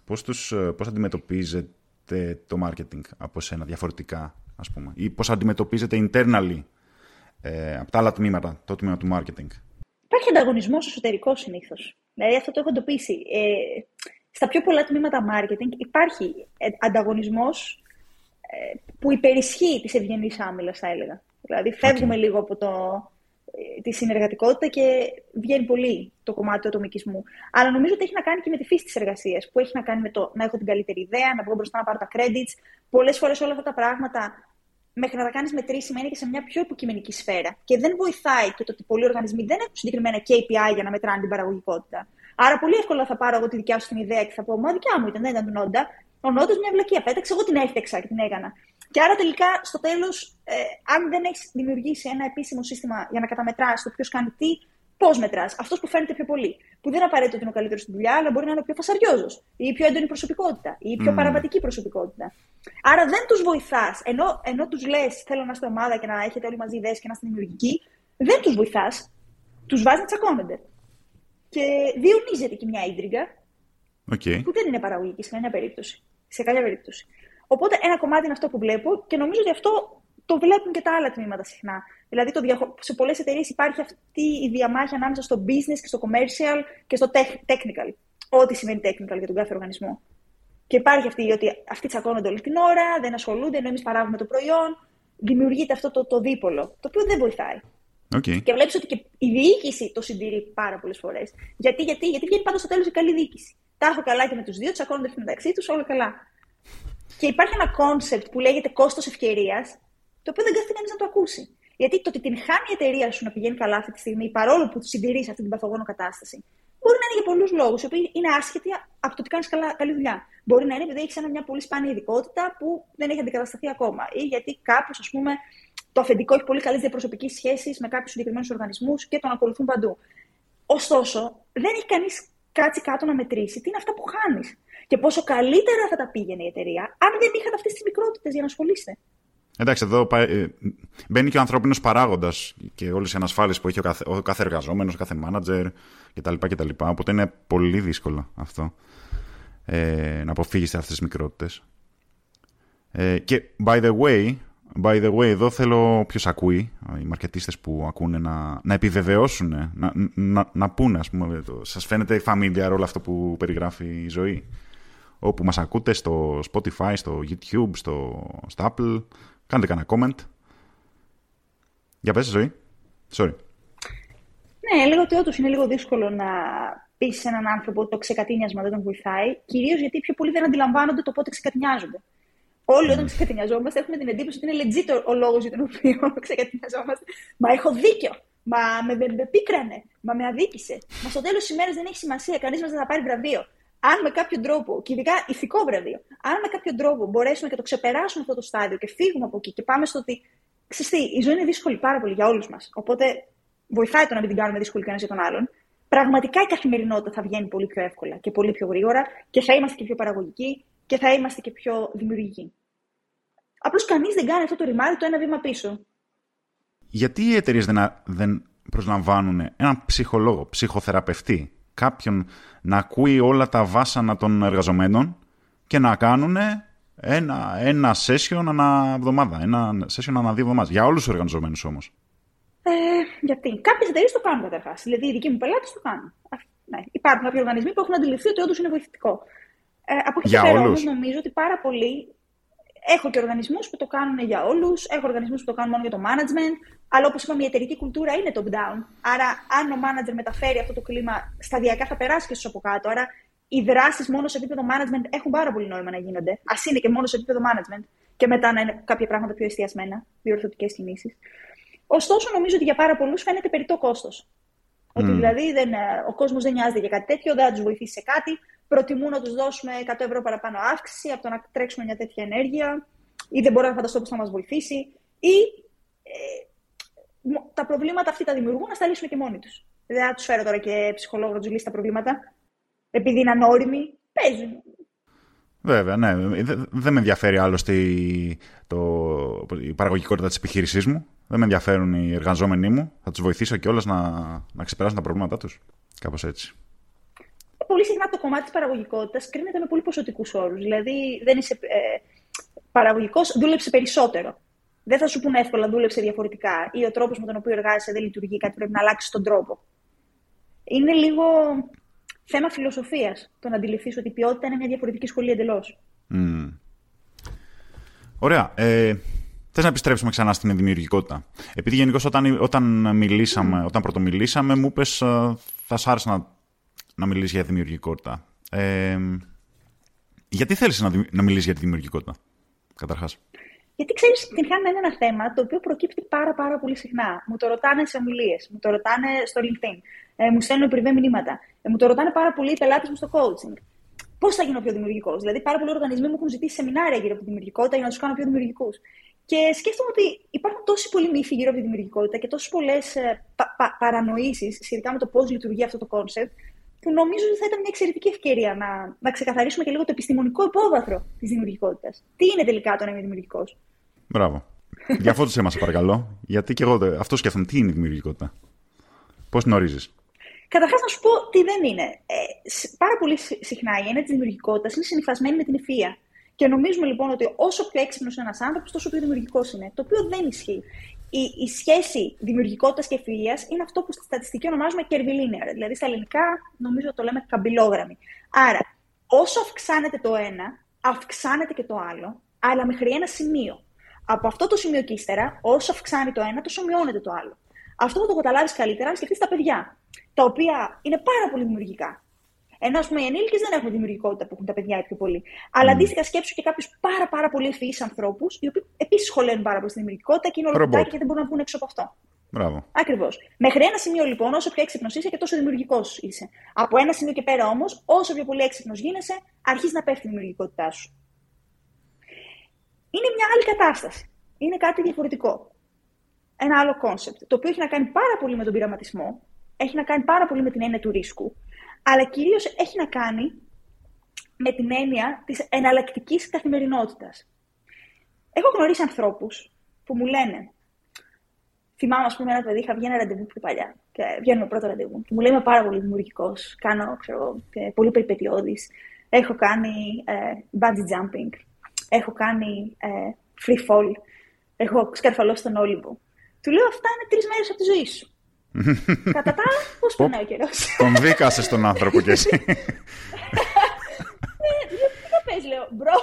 πώς πώς ε, αντιμετωπίζεται το marketing από σένα διαφορετικά, ας πούμε, ή πώς αντιμετωπίζεται internally ε, από τα άλλα τμήματα, το τμήμα του marketing. Υπάρχει ανταγωνισμός εσωτερικός συνήθως. Δηλαδή αυτό το έχω εντοπίσει. Ε, στα πιο πολλά τμήματα marketing υπάρχει ε, ανταγωνισμός ε, που υπερισχύει της ευγενής άμυλας, θα έλεγα. Δηλαδή, φεύγουμε λίγο από το, ε, τη συνεργατικότητα και βγαίνει πολύ το κομμάτι του ατομικισμού. Αλλά νομίζω ότι έχει να κάνει και με τη φύση της εργασίας, που έχει να κάνει με το να έχω την καλύτερη ιδέα, να βγω μπροστά να πάρω τα credits. Πολλές φορές όλα αυτά τα πράγματα, μέχρι να τα κάνεις μετρήσιμα, είναι και σε μια πιο υποκειμενική σφαίρα. Και δεν βοηθάει και το ότι πολλοί οργανισμοί δεν έχουν συγκεκριμένα KPI για να μετράνε την παραγωγικότητα. Άρα πολύ εύκολα θα πάρω εγώ τη δικιά σου την ιδέα και θα πω Μα δικιά μου ήταν, δεν ήταν του Νόντα. Ο Νόντας μια βλακία πέταξε, εγώ την έφτιαξα και την έκανα. Και άρα τελικά στο τέλος, ε, αν δεν έχεις δημιουργήσει ένα επίσημο σύστημα για να καταμετράς το ποιος κάνει τι, πώς μετράς. Αυτός που φαίνεται πιο πολύ. Που δεν απαραίτητο ότι είναι ο καλύτερος στη δουλειά, αλλά μπορεί να είναι ο πιο φασαριόζος ή η πιο έντονη προσωπικότητα ή η πιο mm. παραβατική προσωπικότητα. Άρα δεν τους βοηθάς. Ενώ, ενώ τους λες, θέλω να είστε ομάδα και να έχετε όλοι μαζί ιδέες και να είστε δημιουργικοί, δεν τους βοηθάς. Τους βάζεις να τσακώνονται και διονύζεται και μια ίντριγκα okay. που δεν είναι παραγωγική σε καμιά περίπτωση. Σε καμιά περίπτωση. Οπότε ένα κομμάτι είναι αυτό που βλέπω και νομίζω ότι αυτό το βλέπουν και τα άλλα τμήματα συχνά. Δηλαδή το διαχω... σε πολλές εταιρείες υπάρχει αυτή η διαμάχη ανάμεσα στο business και στο commercial και στο technical. Ό,τι σημαίνει technical για τον κάθε οργανισμό. Και υπάρχει αυτή ότι αυτοί τσακώνονται όλη την ώρα, δεν ασχολούνται, ενώ εμείς παράγουμε το προϊόν. Δημιουργείται αυτό το, το δίπολο, το οποίο δεν βοηθάει. Okay. Και βλέπεις ότι και η διοίκηση το συντηρεί πάρα πολλές φορές. Γιατί, γιατί, γιατί βγαίνει πάντα στο τέλος η καλή διοίκηση. Τα έχω καλά και με τους δύο, τσακώνονται μεταξύ τους, όλα καλά. Και υπάρχει ένα κόνσεπτ που λέγεται κόστος ευκαιρίας, το οποίο δεν κάθεται κανείς να το ακούσει. Γιατί το ότι τυγχάνει η εταιρεία σου να πηγαίνει καλά αυτή τη στιγμή, παρόλο που συντηρείς αυτή την παθογόνο κατάσταση, μπορεί να είναι για πολλούς λόγους, οι οποίοι είναι άσχετοι από το ότι κάνεις καλή δουλειά. Μπορεί να είναι επειδή έχεις μια πολύ σπάνια ειδικότητα που δεν έχει αντικατασταθεί ακόμα. Ή γιατί κάπως, ας πούμε, το αφεντικό έχει πολύ καλές διαπροσωπικές σχέσεις με κάποιους συγκεκριμένους οργανισμούς και τον ακολουθούν παντού. Ωστόσο, δεν έχει κανείς κάτσει κάτω να μετρήσει τι είναι αυτά που χάνεις. Και πόσο καλύτερα θα τα πήγαινε η εταιρεία αν δεν είχατε αυτές τις μικρότητες για να ασχολείστε. Εντάξει, εδώ ε, μπαίνει και ο ανθρώπινος παράγοντας και όλες οι ανασφάλειες που έχει ο κάθε, ο κάθε εργαζόμενος, ο κάθε μάνατζερ κτλ, κτλ. Οπότε είναι πολύ δύσκολο αυτό ε, να αποφύγεις αυτές τις μικρότητες. Ε, και by the way, By the way, εδώ θέλω όποιος ακούει, οι μαρκετίστες που ακούνε, να, να επιβεβαιώσουν, να, να, να πούνε, ας πούμε, το, σας φαίνεται familiar όλο αυτό που περιγράφει η ζωή; Όπου μας ακούτε στο Spotify, στο YouTube, στο, στο Apple, κάντε κανένα comment. Για πες, ζωή. Sorry. Ναι, έλεγα ότι όντως είναι λίγο δύσκολο να πεις σε έναν άνθρωπο ότι το ξεκατίνιασμα δεν τον βοηθάει, κυρίως γιατί πιο πολλοί δεν αντιλαμβάνονται το πότε ξεκατινιάζονται. Όλοι όταν ξεκατηνιαζόμαστε έχουμε την εντύπωση ότι είναι legit ο λόγος για τον οποίο ξεκατηνιαζόμαστε. Μα έχω δίκιο. Μα με, με, με πίκρανε. Μα με αδίκησε. Μα στο τέλος της ημέρας δεν έχει σημασία. Κανείς μας δεν θα πάρει βραβείο. Αν με κάποιο τρόπο, και ειδικά ηθικό βραβείο, αν με κάποιο τρόπο μπορέσουμε και το ξεπεράσουμε αυτό το στάδιο και φύγουμε από εκεί και πάμε στο ότι. Ξυστή, η ζωή είναι δύσκολη πάρα πολύ για όλους μας. Οπότε βοηθάει το να μην την κάνουμε δύσκολη κανένα για τον άλλον. Πραγματικά η καθημερινότητα θα βγαίνει πολύ πιο εύκολα και πολύ πιο γρήγορα και θα είμαστε και πιο παραγωγικοί και θα είμαστε και πιο δημιουργικοί. Απλώς κανείς δεν κάνει αυτό το ρημάδι το ένα βήμα πίσω. Γιατί οι εταιρείες δεν, δεν προσλαμβάνουν έναν ψυχολόγο, ψυχοθεραπευτή, κάποιον να ακούει όλα τα βάσανα των εργαζομένων και να κάνουν ένα, ένα session ανά εβδομάδα, ένα session ανά δύο εβδομάδες. Για όλους τους εργαζομένου όμως. Ε, γιατί κάποιες εταιρείες το κάνουν καταρχάς. Δηλαδή οι δικοί μου πελάτες το κάνουν. Ναι. Υπάρχουν κάποιοι οργανισμοί που έχουν αντιληφθεί ότι όντως είναι βοηθητικό. Ε, από εκεί πέρα όμως νομίζω ότι πάρα πολλοί Έχω και οργανισμούς που το κάνουν για όλους, έχω οργανισμούς που το κάνουν μόνο για το management. Αλλά όπως είπαμε, η εταιρική κουλτούρα είναι top-down. Άρα, αν ο manager μεταφέρει αυτό το κλίμα σταδιακά, θα περάσει και στους από κάτω. Άρα, οι δράσεις μόνο σε επίπεδο management έχουν πάρα πολύ νόημα να γίνονται. Α είναι και μόνο σε επίπεδο management και μετά να είναι κάποια πράγματα πιο εστιασμένα, διορθωτικές κινήσεις. Ωστόσο, νομίζω ότι για πάρα πολλούς φαίνεται περιττό κόστος. Ότι δηλαδή δεν, ε, ο κόσμος δεν νοιάζεται για κάτι τέτοιο, δεν θα τους βοηθήσει σε κάτι. Προτιμούν να τους δώσουμε 100 ευρώ παραπάνω αύξηση από το να τρέξουμε μια τέτοια ενέργεια, ή δεν μπορώ να φανταστώ πώ θα μας βοηθήσει, ή ε, τα προβλήματα αυτή τα δημιουργούν να στα λύσουμε και μόνοι τους. Δεν θα τους φέρω τώρα και ψυχολόγο να τους λύσει τα προβλήματα, επειδή είναι ανώριμοι. Παίζουν. Βέβαια, ναι. Δεν με ενδιαφέρει άλλωστε η, το, η παραγωγικότητα της επιχείρησής μου. Δεν με ενδιαφέρουν οι εργαζόμενοι μου. Θα τους βοηθήσω κιόλας να, να ξεπεράσουν τα προβλήματά τους. Κάπως έτσι. Πολύ συχνά το κομμάτι της παραγωγικότητας κρίνεται με πολύ ποσοτικούς όρους. Δηλαδή, δεν είσαι ε, παραγωγικός, δούλεψε περισσότερο. Δεν θα σου πούνε εύκολα δούλεψε διαφορετικά ή ο τρόπος με τον οποίο εργάζεσαι δεν λειτουργεί κάτι, πρέπει να αλλάξεις τον τρόπο. Είναι λίγο θέμα φιλοσοφίας το να αντιληφθείς ότι η ποιότητα είναι μια διαφορετική σχολή εντελώς. Mm. Ωραία. Ε, Θες να επιστρέψουμε ξανά στην δημιουργικότητα. Επειδή γενικώς όταν, όταν, μιλήσαμε, όταν πρωτομιλήσαμε, μου είπες ε, θα σ' άρεσε να, να μιλήσεις για δημιουργικότητα. Ε, γιατί θέλεις να, να μιλήσεις για τη δημιουργικότητα, καταρχάς; Γιατί ξέρεις, την χάνει είναι ένα θέμα το οποίο προκύπτει πάρα, πάρα πολύ συχνά. Μου το ρωτάνε σε ομιλίες, μου το ρωτάνε στο LinkedIn, ε, μου στέλνουν πριβέ μηνύματα, ε, μου το ρωτάνε πάρα πολύ οι πελάτες μου στο coaching. Πώς θα γίνω πιο δημιουργικός; Δηλαδή, πάρα πολλοί οργανισμοί μου έχουν ζητήσει σεμινάρια γύρω από τη δημιουργικότητα για να τους κάνω πιο δημιουργικούς. Και σκέφτομαι ότι υπάρχουν τόσοι πολλοί μύθοι γύρω από τη δημιουργικότητα και τόσες πολλές ε, πα, πα, παρανοήσεις σχετικά με το πώς λειτουργεί αυτό το κόνσεπτ, που νομίζω ότι θα ήταν μια εξαιρετική ευκαιρία να, να ξεκαθαρίσουμε και λίγο το επιστημονικό υπόβαθρο της δημιουργικότητας. Τι είναι τελικά το να είμαι δημιουργικός; Μπράβο. Διαφώτισε μας, παρακαλώ. Γιατί και εγώ αυτό σκέφτομαι. Τι είναι η δημιουργικότητα; Πώς γνωρίζει. Καταρχάς, να σου πω τι δεν είναι. Ε, πάρα πολύ συχνά η έννοια της δημιουργικότητας είναι συνυφασμένη με την ευφυα. Και νομίζουμε λοιπόν ότι όσο πιο έξυπνος είναι ένας άνθρωπος, τόσο πιο δημιουργικός είναι. Το οποίο δεν ισχύει. Η, η σχέση δημιουργικότητας και ευφυα είναι αυτό που στη στατιστική ονομάζουμε curvilinear. Δηλαδή στα ελληνικά νομίζω το λέμε καμπυλόγραμμη. Άρα, όσο αυξάνεται το ένα, αυξάνεται και το άλλο, αλλά μέχρι ένα σημείο. Από αυτό το σημείο και ύστερα, όσο αυξάνει το ένα, τόσο μειώνεται το άλλο. Αυτό θα το καταλάβεις καλύτερα αν σκεφτείς τα παιδιά, τα οποία είναι πάρα πολύ δημιουργικά. Ενώ ας πούμε οι ενήλικες δεν έχουν δημιουργικότητα που έχουν τα παιδιά πιο πολύ. Αλλά mm. αντίστοιχα σκέψου και κάποιους πάρα, πάρα πολύ ευφυείς ανθρώπους, οι οποίοι επίσης σχολαίνουν πάρα πολύ στη δημιουργικότητα και είναι ολοκληρωτικοί και δεν μπορούν να βγουν έξω από αυτό. Μπράβο. Ακριβώς. Μέχρι ένα σημείο λοιπόν, όσο πιο έξυπνος είσαι και τόσο δημιουργικός είσαι. Από ένα σημείο και πέρα όμως, όσο πιο πολύ έξυπνος γίνεσαι, αρχίζεις να πέφτει η δημιουργικότητά σου. Είναι μια άλλη κατάσταση. Είναι κάτι διαφορετικό. Ένα άλλο κόνσεπτ. Το οποίο έχει να κάνει πάρα πολύ με τον πειραματισμό, έχει να κάνει πάρα πολύ με την έννοια του ρίσκου, αλλά κυρίως έχει να κάνει με την έννοια της εναλλακτικής καθημερινότητας. Έχω γνωρίσει ανθρώπους που μου λένε. Θυμάμαι, ας πούμε, ένα παιδί, είχα βγει ένα ραντεβού πιο παλιά. Και βγαίνουμε πρώτο ραντεβού. Και μου λέει: Είμαι πάρα πολύ δημιουργικός. Κάνω, ξέρω, πολύ περιπετειώδης. Έχω κάνει ε, bungee jumping. Έχω κάνει ε, free fall. Έχω σκαρφαλώσει τον Όλυμπο. Του λέω: Αυτά είναι τρεις μέρες από τη ζωή σου. Κατά τα άλλα, πώς περνάει ο καιρός. Τον δίκασες τον άνθρωπο κι εσύ. Τι θα πεις, λέω, bro.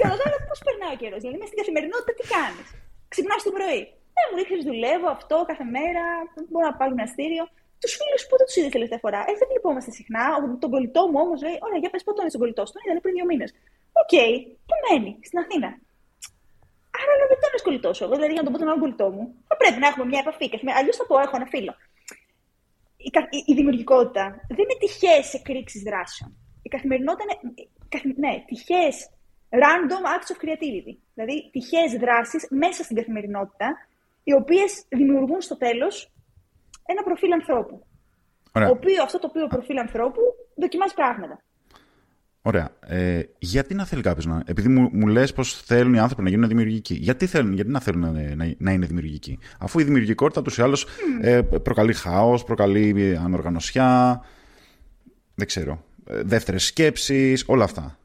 Κατά τα άλλα, πώς περνάει ο καιρός. Δηλαδή, μέσα στην καθημερινότητα τι κάνεις; Ξυπνάς το πρωί. Ε, μου ρίχνει, δουλεύω αυτό κάθε μέρα. Μπορώ να πάω γυμναστήριο. Τους φίλους πότε τους είδες τελευταία φορά. Ε, δεν βλεπόμαστε συχνά. Τον κολλητό μου όμως λέει: Ωραία, για πες πότε είδες τον κολλητό. Τον είδα πριν δύο μήνες. OK, okay, πού μένει, στην Αθήνα. Άρα λέω δεν είναι κολλητός εγώ. Δηλαδή, για να το πω τον άλλο κολλητό μου, θα πρέπει να έχουμε μια επαφή. Αλλιώς θα πω: Έχω ένα φίλο. Η, η, η δημιουργικότητα δεν είναι τυχαίες εκρήξεις δράσεων. Η καθημερινότητα είναι. Ναι, τυχαίες random acts of creativity. Δηλαδή, τυχαίες δράσεις μέσα στην καθημερινότητα, οι οποίες δημιουργούν στο τέλος ένα προφίλ ανθρώπου. Ωραία. οποίο, αυτό το οποίο προφίλ ανθρώπου δοκιμάζει πράγματα. Ωραία. Ε, γιατί να θέλει κάποιος να. Επειδή μου, μου λες πως θέλουν οι άνθρωποι να γίνουν δημιουργικοί. Γιατί, θέλουν, γιατί να θέλουν να, να, να είναι δημιουργικοί; Αφού η δημιουργικότητα τους ή άλλως ε, προκαλεί χάος, προκαλεί ανοργανωσιά. Δεν ξέρω. Ε, Δεύτερες σκέψεις, όλα αυτά.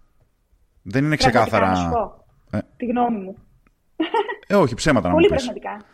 Δεν είναι ξεκάθαρα. Να σου πω. Ε. Τη γνώμη μου. Ε, όχι, ψέματα να Πολύ μου πεις. πραγματικά.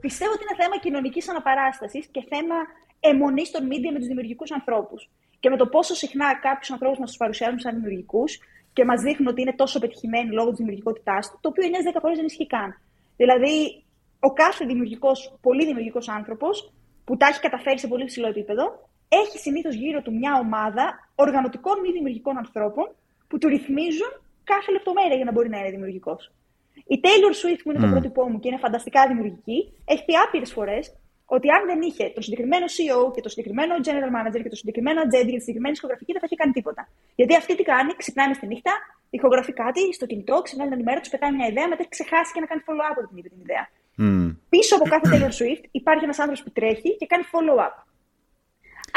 Πιστεύω ότι είναι θέμα κοινωνικής αναπαράστασης και θέμα αιμονής των media με τους δημιουργικούς ανθρώπους και με το πόσο συχνά κάποιους ανθρώπους μας τους παρουσιάζουν σαν δημιουργικούς και μας δείχνουν ότι είναι τόσο πετυχημένοι λόγω της δημιουργικότητάς του, το οποίο 9-10 φορές δεν ισχύει καν. Δηλαδή, ο κάθε δημιουργικός, πολύ δημιουργικός άνθρωπος που τα έχει καταφέρει σε πολύ ψηλό επίπεδο, έχει συνήθως γύρω του μια ομάδα οργανωτικών μη δημιουργικών ανθρώπων που του ρυθμίζουν κάθε λεπτομέρεια για να μπορεί να είναι δημιουργικός. Η Taylor Swift, που είναι το πρότυπό μου και είναι φανταστικά δημιουργική, έχει πει άπειρες φορές ότι αν δεν είχε το συγκεκριμένο CEO και το συγκεκριμένο general manager και το συγκεκριμένο agent και τη συγκεκριμένη ηχογραφική, δεν θα είχε κάνει τίποτα. Γιατί αυτή τι κάνει, ξυπνάει στη νύχτα, ηχογραφεί κάτι στο κινητό, ξυπνάει την ημέρα τους, πετάει μια ιδέα, μετά έχει ξεχάσει και να κάνει follow-up από την ίδια την ιδέα. Mm. Πίσω από κάθε Taylor Swift υπάρχει ένας άνθρωπος που τρέχει και κάνει follow-up.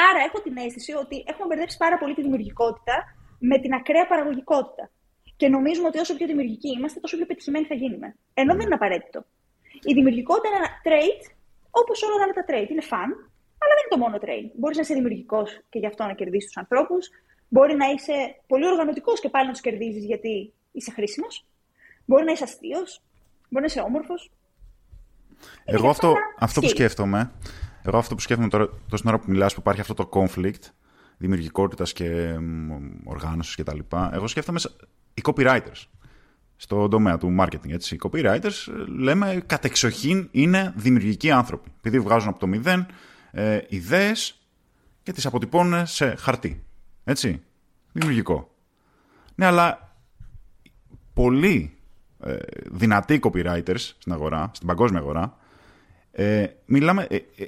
Άρα έχω την αίσθηση ότι έχουμε μπερδέψει πάρα πολύ τη δημιουργικότητα με την ακραία παραγωγικότητα. Και νομίζουμε ότι όσο πιο δημιουργικοί είμαστε, τόσο πιο πετυχημένοι θα γίνουμε. Ενώ δεν είναι απαραίτητο. Η δημιουργικότητα είναι ένα trait, όπως όλα τα άλλα τα trait. Είναι fun, αλλά δεν είναι το μόνο trait. Μπορείς να είσαι δημιουργικός και γι' αυτό να κερδίσεις τους ανθρώπους. Μπορεί να είσαι πολύ οργανωτικός και πάλι να τους κερδίζεις γιατί είσαι χρήσιμος. Μπορεί να είσαι αστείος. Μπορεί να είσαι όμορφος. Εγώ αυτό, αυτό που σκέφτομαι, εγώ αυτό που σκέφτομαι τώρα, τόσο ώρα που μιλάς, που υπάρχει αυτό το conflict δημιουργικότητας και οργάνωσης κτλ. Εγώ σκέφτομαι οι copywriters στον τομέα του marketing. Έτσι. Οι copywriters λέμε κατεξοχήν είναι δημιουργικοί άνθρωποι. Επειδή βγάζουν από το μηδέν ε, ιδέες και τις αποτυπώνουν σε χαρτί. Έτσι. Δημιουργικό. Ναι, αλλά πολλοί ε, δυνατοί copywriters στην αγορά, στην παγκόσμια αγορά, ε, μιλάμε, ε, ε,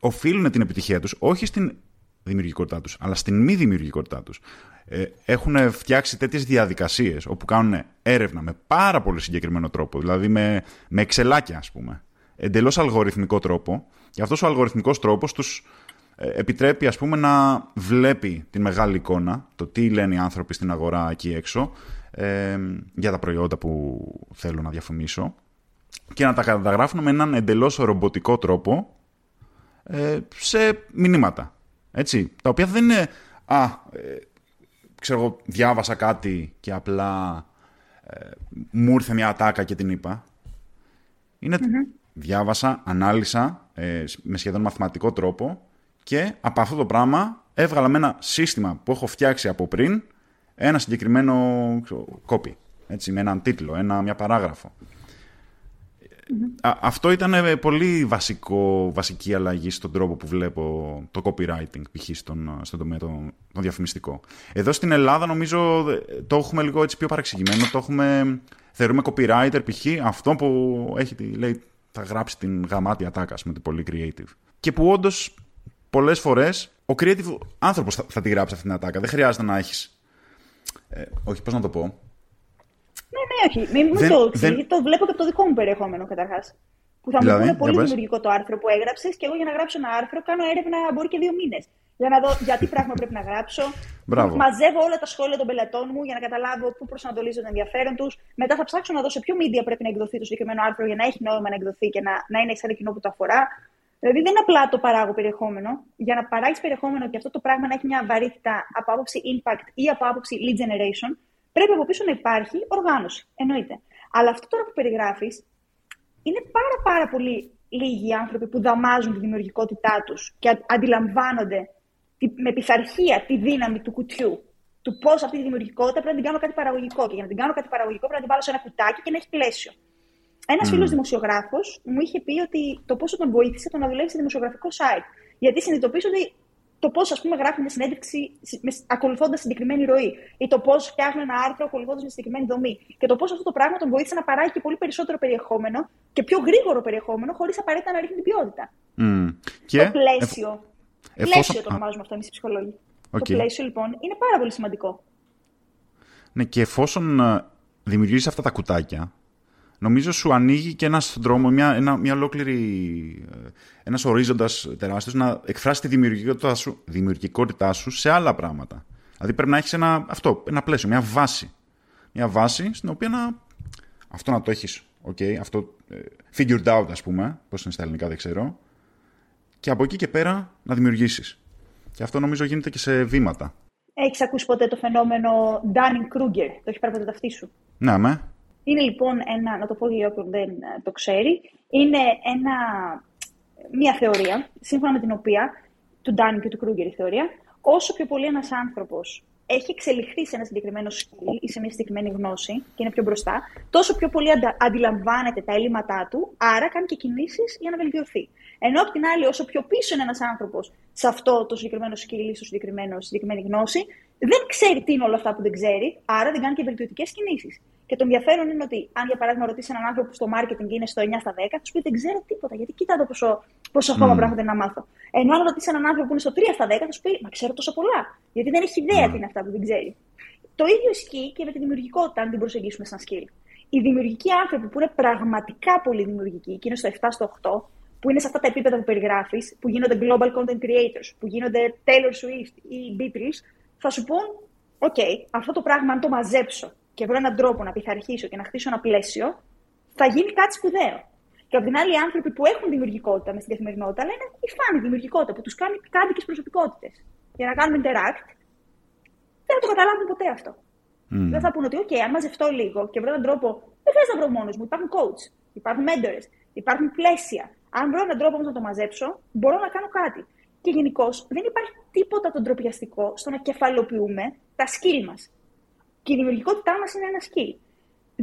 οφείλουν την επιτυχία τους όχι στην δημιουργικότητά τους, αλλά στην μη δημιουργικότητά τους. Ε, έχουν φτιάξει τέτοιες διαδικασίες όπου κάνουν έρευνα με πάρα πολύ συγκεκριμένο τρόπο, δηλαδή με, με εξελάκια ας πούμε, εντελώς αλγοριθμικό τρόπο και αυτός ο αλγοριθμικός τρόπος τους ε, επιτρέπει ας πούμε να βλέπει την μεγάλη εικόνα, το τι λένε οι άνθρωποι στην αγορά εκεί έξω ε, για τα προϊόντα που θέλω να διαφημίσω και να τα καταγράφουν με έναν εντελώς ρομποτικό τρόπο ε, σε μηνύματα. Έτσι, τα οποία δεν είναι «Α, ε, ξέρω διάβασα κάτι και απλά ε, μου ήρθε μια ατάκα και την είπα». ειναι διάβασα, ανάλυσα ε, με σχεδόν μαθηματικό τρόπο και από αυτό το πράγμα έβγαλα με ένα σύστημα που έχω φτιάξει από πριν ένα συγκεκριμένο copy, έτσι, με έναν τίτλο, ένα, μια παράγραφο αυτό ήταν ε, πολύ βασικό, βασική αλλαγή στον τρόπο που βλέπω το copywriting, π.χ. Στον, στον τομέα το, το διαφημιστικό. Εδώ στην Ελλάδα νομίζω το έχουμε λίγο έτσι πιο παρεξηγημένο. Το έχουμε, θεωρούμε copywriter π.χ. αυτό που έχει, λέει, θα γράψει την γαμάτη ατάκα, με την πολύ creative. Και που όντως πολλές φορές ο creative άνθρωπος θα, θα τη γράψει αυτή την ατάκα. Δεν χρειάζεται να έχεις. Ε, όχι, πώς να το πω. Ναι, ναι, όχι. Μην μου το δεν... το βλέπω και από το δικό μου περιεχόμενο καταρχάς. Που θα δηλαδή, μου πούνε πολύ δημιουργικό το άρθρο που έγραψες και εγώ για να γράψω ένα άρθρο κάνω έρευνα μπορεί και δύο μήνες. Για να δω γιατί πράγμα πρέπει να γράψω. Μπράβο. Μαζεύω όλα τα σχόλια των πελατών μου για να καταλάβω πού προσανατολίζω το ενδιαφέρον τους. Μετά θα ψάξω να δω σε ποιο media πρέπει να εκδοθεί το συγκεκριμένο άρθρο για να έχει νόημα να εκδοθεί και να, να είναι σαν κοινό που το αφορά. Δηλαδή δεν είναι απλά το παράγω περιεχόμενο. Για να παράγεις περιεχόμενο και αυτό το πράγμα να έχει μια βαρύτητα από άποψη impact ή από άποψη lead generation, πρέπει από πίσω να υπάρχει οργάνωση. Εννοείται. Αλλά αυτό τώρα που περιγράφεις είναι πάρα, πάρα πολύ λίγοι άνθρωποι που δαμάζουν τη δημιουργικότητά τους και αντιλαμβάνονται με πειθαρχία τη δύναμη του κουτιού. Του πώς αυτή τη δημιουργικότητα πρέπει να την κάνω κάτι παραγωγικό. Και για να την κάνω κάτι παραγωγικό πρέπει να την βάλω σε ένα κουτάκι και να έχει πλαίσιο. Ένας mm. φίλος δημοσιογράφος μου είχε πει ότι το πόσο τον βοήθησε το να δουλεύει σε δημοσιογραφικό site. Γιατί συνειδητοποίησε ότι το πώς, ας πούμε, γράφει μια συνέντευξη ακολουθώντας συγκεκριμένη ροή. Ή το πώς φτιάχνει ένα άρθρο ακολουθώντας μια συγκεκριμένη δομή. Και το πώς αυτό το πράγμα τον βοήθησε να παράγει και πολύ περισσότερο περιεχόμενο και πιο γρήγορο περιεχόμενο, χωρίς απαραίτητα να ρίχνει την ποιότητα. Mm. Και... Το πλαίσιο. Εφ... Πλαίσιο το ονομάζουμε αυτό εμείς οι ψυχολόγοι. Okay. Το πλαίσιο λοιπόν είναι πάρα πολύ σημαντικό. Ναι, και εφόσον ε, δημιουργήσει αυτά τα κουτάκια, νομίζω σου ανοίγει και ένας δρόμο, μια, ένα, μια ολόκληρη, ε, ένας ορίζοντας τεράστιος να εκφράσει τη δημιουργικότητά σου, δημιουργικότητά σου σε άλλα πράγματα. Δηλαδή πρέπει να έχεις ένα, αυτό, ένα πλαίσιο, μια βάση. Μια βάση στην οποία να, αυτό να το έχεις, okay, αυτό ε, figured out ας πούμε, πώς είναι στα ελληνικά δεν ξέρω, και από εκεί και πέρα να δημιουργήσεις. Και αυτό νομίζω γίνεται και σε βήματα. Έχεις ακούσει ποτέ το φαινόμενο Dunning-Kruger, το έχεις πάρει ποτέ ταυτί σου; Ναι, με. Είναι λοιπόν ένα, να το πω για όποιον δεν ε, το ξέρει, είναι ένα, μια θεωρία, σύμφωνα με την οποία, του Ντάνιν και του Κρούγκερ η θεωρία, όσο πιο πολύ ένας άνθρωπος έχει εξελιχθεί σε ένα συγκεκριμένο skill ή σε μια συγκεκριμένη γνώση και είναι πιο μπροστά, τόσο πιο πολύ αντα... αντιλαμβάνεται τα έλλειμματά του, άρα κάνει και κινήσεις για να βελτιωθεί. Ενώ απ' την άλλη, όσο πιο πίσω είναι ένας άνθρωπος σε αυτό το συγκεκριμένο skill ή στο συγκεκριμένο, συγκεκριμένη γνώση, δεν ξέρει τι είναι όλα αυτά που δεν ξέρει, άρα δεν κάνει και βελτιωτικές κινήσεις. Και το ενδιαφέρον είναι ότι, αν για παράδειγμα ρωτήσει έναν άνθρωπο που στο marketing είναι στο 9 στα 10, θα σου πει δεν ξέρω τίποτα, γιατί κοίτα εδώ πόσο, πόσο ακόμα mm. πράγματα να μάθω. Ενώ αν ρωτήσει έναν άνθρωπο που είναι στο 3 στα 10, θα σου πει Μα ξέρω τόσο πολλά. Γιατί δεν έχει ιδέα mm. τι είναι αυτά που δεν ξέρει. Το ίδιο ισχύει και με τη δημιουργικότητα, αν την προσεγγίσουμε σαν skill. Οι δημιουργικοί άνθρωποι που είναι πραγματικά πολύ δημιουργικοί, και είναι στο 7 στο 8, που είναι σε αυτά τα επίπεδα που περιγράφεις, που γίνονται global content creators, που γίνονται Taylor Swift ή Beatles, θα σου πούν, OK, αυτό το πράγμα αν το μαζέψω και βρω έναν τρόπο να πειθαρχήσω και να χτίσω ένα πλαίσιο, θα γίνει κάτι σπουδαίο. Και από την άλλη, οι άνθρωποι που έχουν δημιουργικότητα μες στην καθημερινότητα λένε η φάνη δημιουργικότητας που τους κάνει κάντικε προσωπικότητες. Για να κάνουμε interact, δεν θα το καταλάβουν ποτέ αυτό. Mm. Δεν θα πούνε ότι, OK, αν μαζευτώ λίγο και βρω έναν τρόπο, δεν θα βρω μόνος μου. Υπάρχουν coach, υπάρχουν mentors, υπάρχουν πλαίσια. Αν βρω έναν τρόπο όμως να το μαζέψω, μπορώ να κάνω κάτι. Και γενικώς δεν υπάρχει τίποτα το ντροπιαστικό στο να κεφαλαιοποιούμε τα skill μας. Και η δημιουργικότητά μας είναι ένα skill.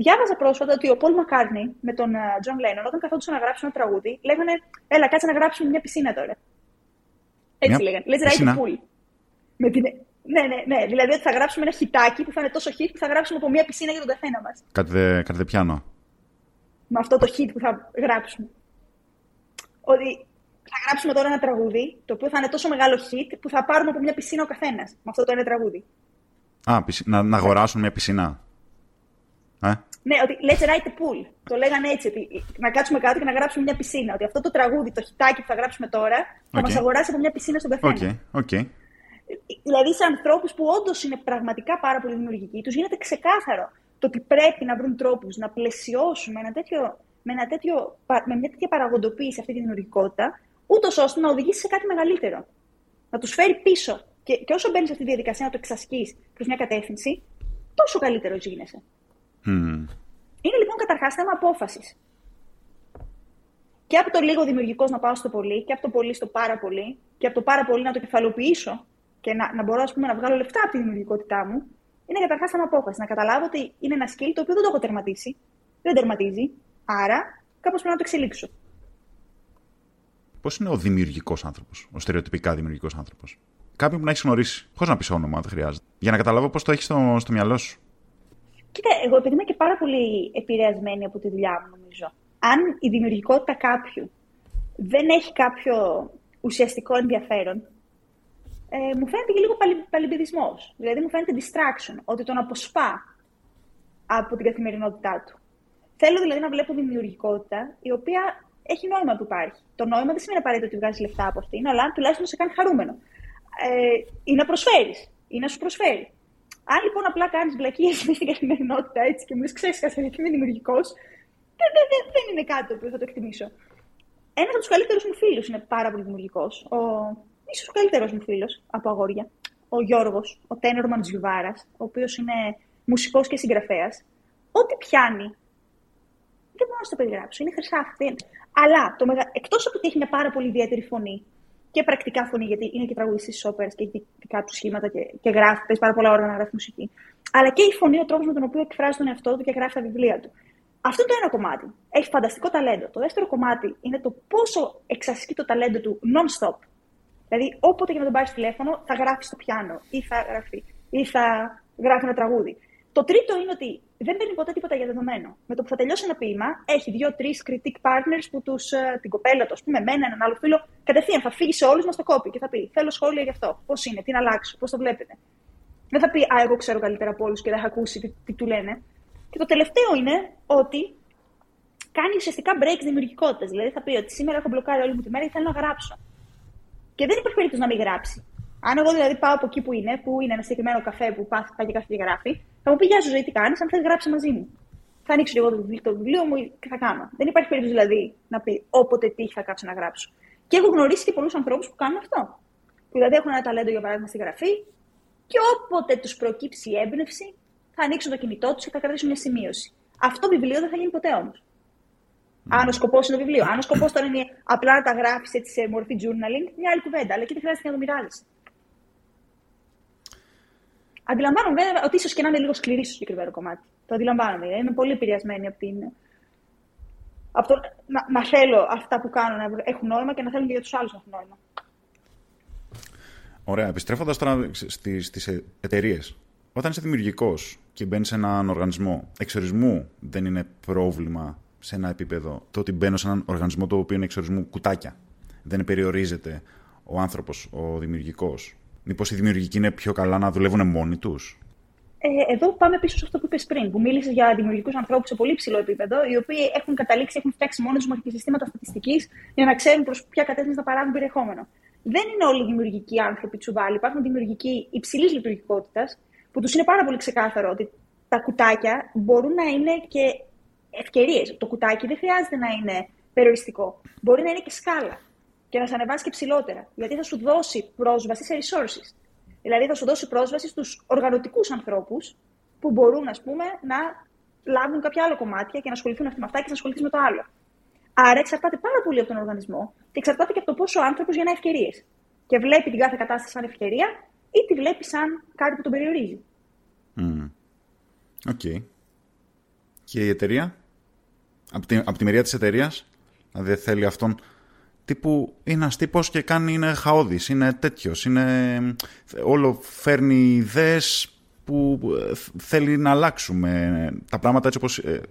Διάβαζα πρόσφατα ότι ο Πολ Μακάρτνεϊ με τον Τζον Λένον, όταν καθόντουσαν να γράψουν ένα τραγούδι, λέγανε Έλα, κάτσε να γράψουμε μια πισίνα τώρα. Έτσι λέγανε. Let's write a pool. Με την... Ναι, ναι, ναι. Δηλαδή ότι θα γράψουμε ένα χιτάκι που θα είναι τόσο hit που θα γράψουμε από μια πισίνα για τον καθένα μας. Κάτι δε πιάνω. Με αυτό το hit που θα γράψουμε. Ότι θα γράψουμε τώρα ένα τραγούδι, το οποίο θα είναι τόσο μεγάλο hit που θα πάρουμε από μια πισίνα ο καθένας με αυτό το ένα τραγούδι. Α, να, να αγοράσουν μια πισίνα. Ε; Ναι, ότι let's write a pool. Το λέγανε έτσι, ότι να κάτσουμε κάτω και να γράψουμε μια πισίνα. Ότι αυτό το τραγούδι, το χιτάκι που θα γράψουμε τώρα, θα okay. μας αγοράσει από μια πισίνα στον καθένα. Okay. Okay. Δηλαδή, σε ανθρώπους που όντως είναι πραγματικά πάρα πολύ δημιουργικοί, τους γίνεται ξεκάθαρο το ότι πρέπει να βρουν τρόπους να πλαισιώσουν με, ένα τέτοιο, με, ένα τέτοιο, με μια τέτοια παραγοντοποίηση αυτή τη δημιουργικότητα, ούτως ώστε να οδηγήσει σε κάτι μεγαλύτερο. Να τους φέρει πίσω και, και όσο μπαίνεις σε αυτή τη διαδικασία να το εξασκείς προς μια κατεύθυνση, τόσο καλύτερο γίνεσαι. Mm. Είναι λοιπόν καταρχάς θέμα απόφασης. Και από το λίγο δημιουργικός να πάω στο πολύ, και από το πολύ στο πάρα πολύ, και από το πάρα πολύ να το κεφαλοποιήσω και να, να μπορώ ας πούμε, να βγάλω λεφτά από τη δημιουργικότητά μου, είναι καταρχάς θέμα απόφασης. Να καταλάβω ότι είναι ένα skill το οποίο δεν το έχω τερματίσει, δεν τερματίζει, άρα κάπως πρέπει να το εξελίξω. Πώς είναι ο δημιουργικός άνθρωπος, ο στερεοτυπικά δημιουργικός άνθρωπος; Κάποιον που να έχεις γνωρίσει. Πώς να πεις όνομα, δεν χρειάζεται. Για να καταλάβω πώς το έχεις στο, στο μυαλό σου. Κοίτα, εγώ επειδή είμαι και πάρα πολύ επηρεασμένη από τη δουλειά μου, νομίζω. Αν η δημιουργικότητα κάποιου δεν έχει κάποιο ουσιαστικό ενδιαφέρον, ε, μου φαίνεται και λίγο παλιμπιδισμό. Δηλαδή, μου φαίνεται distraction, ότι τον αποσπά από την καθημερινότητά του. Θέλω δηλαδή να βλέπω δημιουργικότητα η οποία έχει νόημα που υπάρχει. Το νόημα δεν σημαίνει απαραίτητο ότι βγάζεις λεφτά από αυτήν, αλλά τουλάχιστον σε κάνει χαρούμενο ε, ή να προσφέρεις ή να σου προσφέρει. Αν λοιπόν απλά κάνεις βλακίες στην καθημερινότητα έτσι και μου λες: Ξέρεις, γιατί είμαι δημιουργικός, δεν, δεν, δεν, δεν είναι κάτι το οποίο θα το εκτιμήσω. Ένας από τους καλύτερους μου φίλους είναι πάρα πολύ δημιουργικός. Ο... ίσως ο καλύτερος μου φίλος από αγόρια. Ο Γιώργος, ο τένορ Μαντζιουβάρα, ο οποίος είναι μουσικός και συγγραφέας. Ό,τι πιάνει. Δεν μπορώ να το περιγράψω. Είναι χρυσάφι. Αλλά το μεγα... εκτός από ότι έχει μια πάρα πολύ ιδιαίτερη φωνή και πρακτικά φωνή, γιατί είναι και τραγουδιστής της όπερας και έχει δικά του σχήματα και, και γράφει, παίζει πάρα πολλά ώρα να γράφει μουσική. Αλλά και η φωνή, ο τρόπος με τον οποίο εκφράζει τον εαυτό του και γράφει τα βιβλία του. Αυτό είναι το ένα κομμάτι. Έχει φανταστικό ταλέντο. Το δεύτερο κομμάτι είναι το πόσο εξασκεί το ταλέντο του non-stop. Δηλαδή, όποτε και να τον πάρεις τηλέφωνο, θα γράφεις στο πιάνο ή θα γράφει ή θα γράφει ένα τραγούδι. Το τρίτο είναι ότι δεν παίρνει ποτέ τίποτα για δεδομένο. Με το που θα τελειώσει ένα ποίημα, έχει δύο-τρεις critic partners που τους, ε, την κοπέλα τους, ας πούμε, εμένα, έναν άλλο φίλο, κατευθείαν θα φύγει σε όλους μας το κόπη και θα πει: Θέλω σχόλια γι' αυτό. Πώς είναι, τι να αλλάξω, πώς το βλέπετε. Δεν θα πει Α, εγώ ξέρω καλύτερα από όλους και δεν θα ακούσει τι, τι του λένε. Και το τελευταίο είναι ότι κάνει ουσιαστικά breaks δημιουργικότητας. Δηλαδή θα πει ότι σήμερα έχω μπλοκάρει όλη μου τη μέρα και θέλω να γράψω. Και δεν υπάρχει περίπτωση να μην γράψει. Αν εγώ δηλαδή πάω από εκεί που είναι, που είναι ένα συγκεκριμένο καφέ που πάει και καφέ και γράφει, θα μου πει Γεια σου, ζωή, τι κάνεις, αν θέλεις γράψει μαζί μου. Θα ανοίξω λίγο το βιβλίο, το βιβλίο μου και θα κάνω. Δεν υπάρχει περίπτωση δηλαδή να πει όποτε τι θα κάτσω να γράψω. Και έχω γνωρίσει και πολλούς ανθρώπους που κάνουν αυτό. Που δηλαδή έχουν ένα ταλέντο για παράδειγμα στη γραφή και όποτε τους προκύψει η έμπνευση, θα ανοίξουν το κινητό τους και θα κρατήσουν μια σημείωση. Αυτό βιβλίο δεν θα γίνει ποτέ όμως. Αν ο σκοπός είναι το βιβλίο. Αν ο σκοπός τώρα είναι απλά να τα γράφει έτσι σε μορφή journaling, μια άλλη κουβέντα. Αλλά εκεί δεν χρειάζεται να το μοιράζεις. Αντιλαμβάνομαι βέβαια ότι ίσως και να είναι λίγο σκληρή στο συγκεκριμένο κομμάτι. Το αντιλαμβάνομαι. Είμαι πολύ επηρεασμένη από την. Από το να, να θέλω αυτά που κάνω να έχουν νόημα και να θέλουν και για τους άλλους να έχουν νόημα. Ωραία. Επιστρέφοντας τώρα στις εταιρείες, όταν είσαι δημιουργικός και μπαίνεις σε έναν οργανισμό, εξορισμού δεν είναι πρόβλημα σε ένα επίπεδο το ότι μπαίνω σε έναν οργανισμό το οποίο είναι εξορισμού κουτάκια. Δεν περιορίζεται ο άνθρωπος, ο δημιουργικός. Μήπως οι δημιουργικοί είναι πιο καλά να δουλεύουν μόνοι τους; Ε, εδώ πάμε πίσω σε αυτό που είπες πριν, που μίλησες για δημιουργικούς ανθρώπους σε πολύ ψηλό επίπεδο, οι οποίοι έχουν καταλήξει, έχουν φτιάξει μόνοι τους συστήματα στατιστικής για να ξέρουν προς ποια κατεύθυνση να παράγουν περιεχόμενο. Δεν είναι όλοι οι δημιουργικοί άνθρωποι τσουβάλι. Υπάρχουν δημιουργικοί υψηλής λειτουργικότητας, που τους είναι πάρα πολύ ξεκάθαρο ότι τα κουτάκια μπορούν να είναι και ευκαιρίες. Το κουτάκι δεν χρειάζεται να είναι περιοριστικό. Μπορεί να είναι και σκάλα και να σε ανεβάσει και ψηλότερα. Γιατί θα σου δώσει πρόσβαση σε resources. Δηλαδή θα σου δώσει πρόσβαση στους οργανωτικούς ανθρώπους που μπορούν, ας πούμε, να λάβουν κάποια άλλα κομμάτια και να ασχοληθούν με αυτά και να ασχοληθείς με το άλλο. Άρα εξαρτάται πάρα πολύ από τον οργανισμό και εξαρτάται και από το πόσο ο άνθρωπος γεννά ευκαιρίες. Και βλέπει την κάθε κατάσταση σαν ευκαιρία ή τη βλέπει σαν κάτι που τον περιορίζει. OK. Okay. Και η εταιρεία, από τη, από τη μεριά της εταιρείας, δηλαδή θέλει αυτού του τύπου είναι ένας τύπος και κάνει, είναι χαώδης, είναι τέτοιος. Είναι, όλο φέρνει ιδέες που ε, θέλει να αλλάξουμε τα πράγματα έτσι όπως, ε,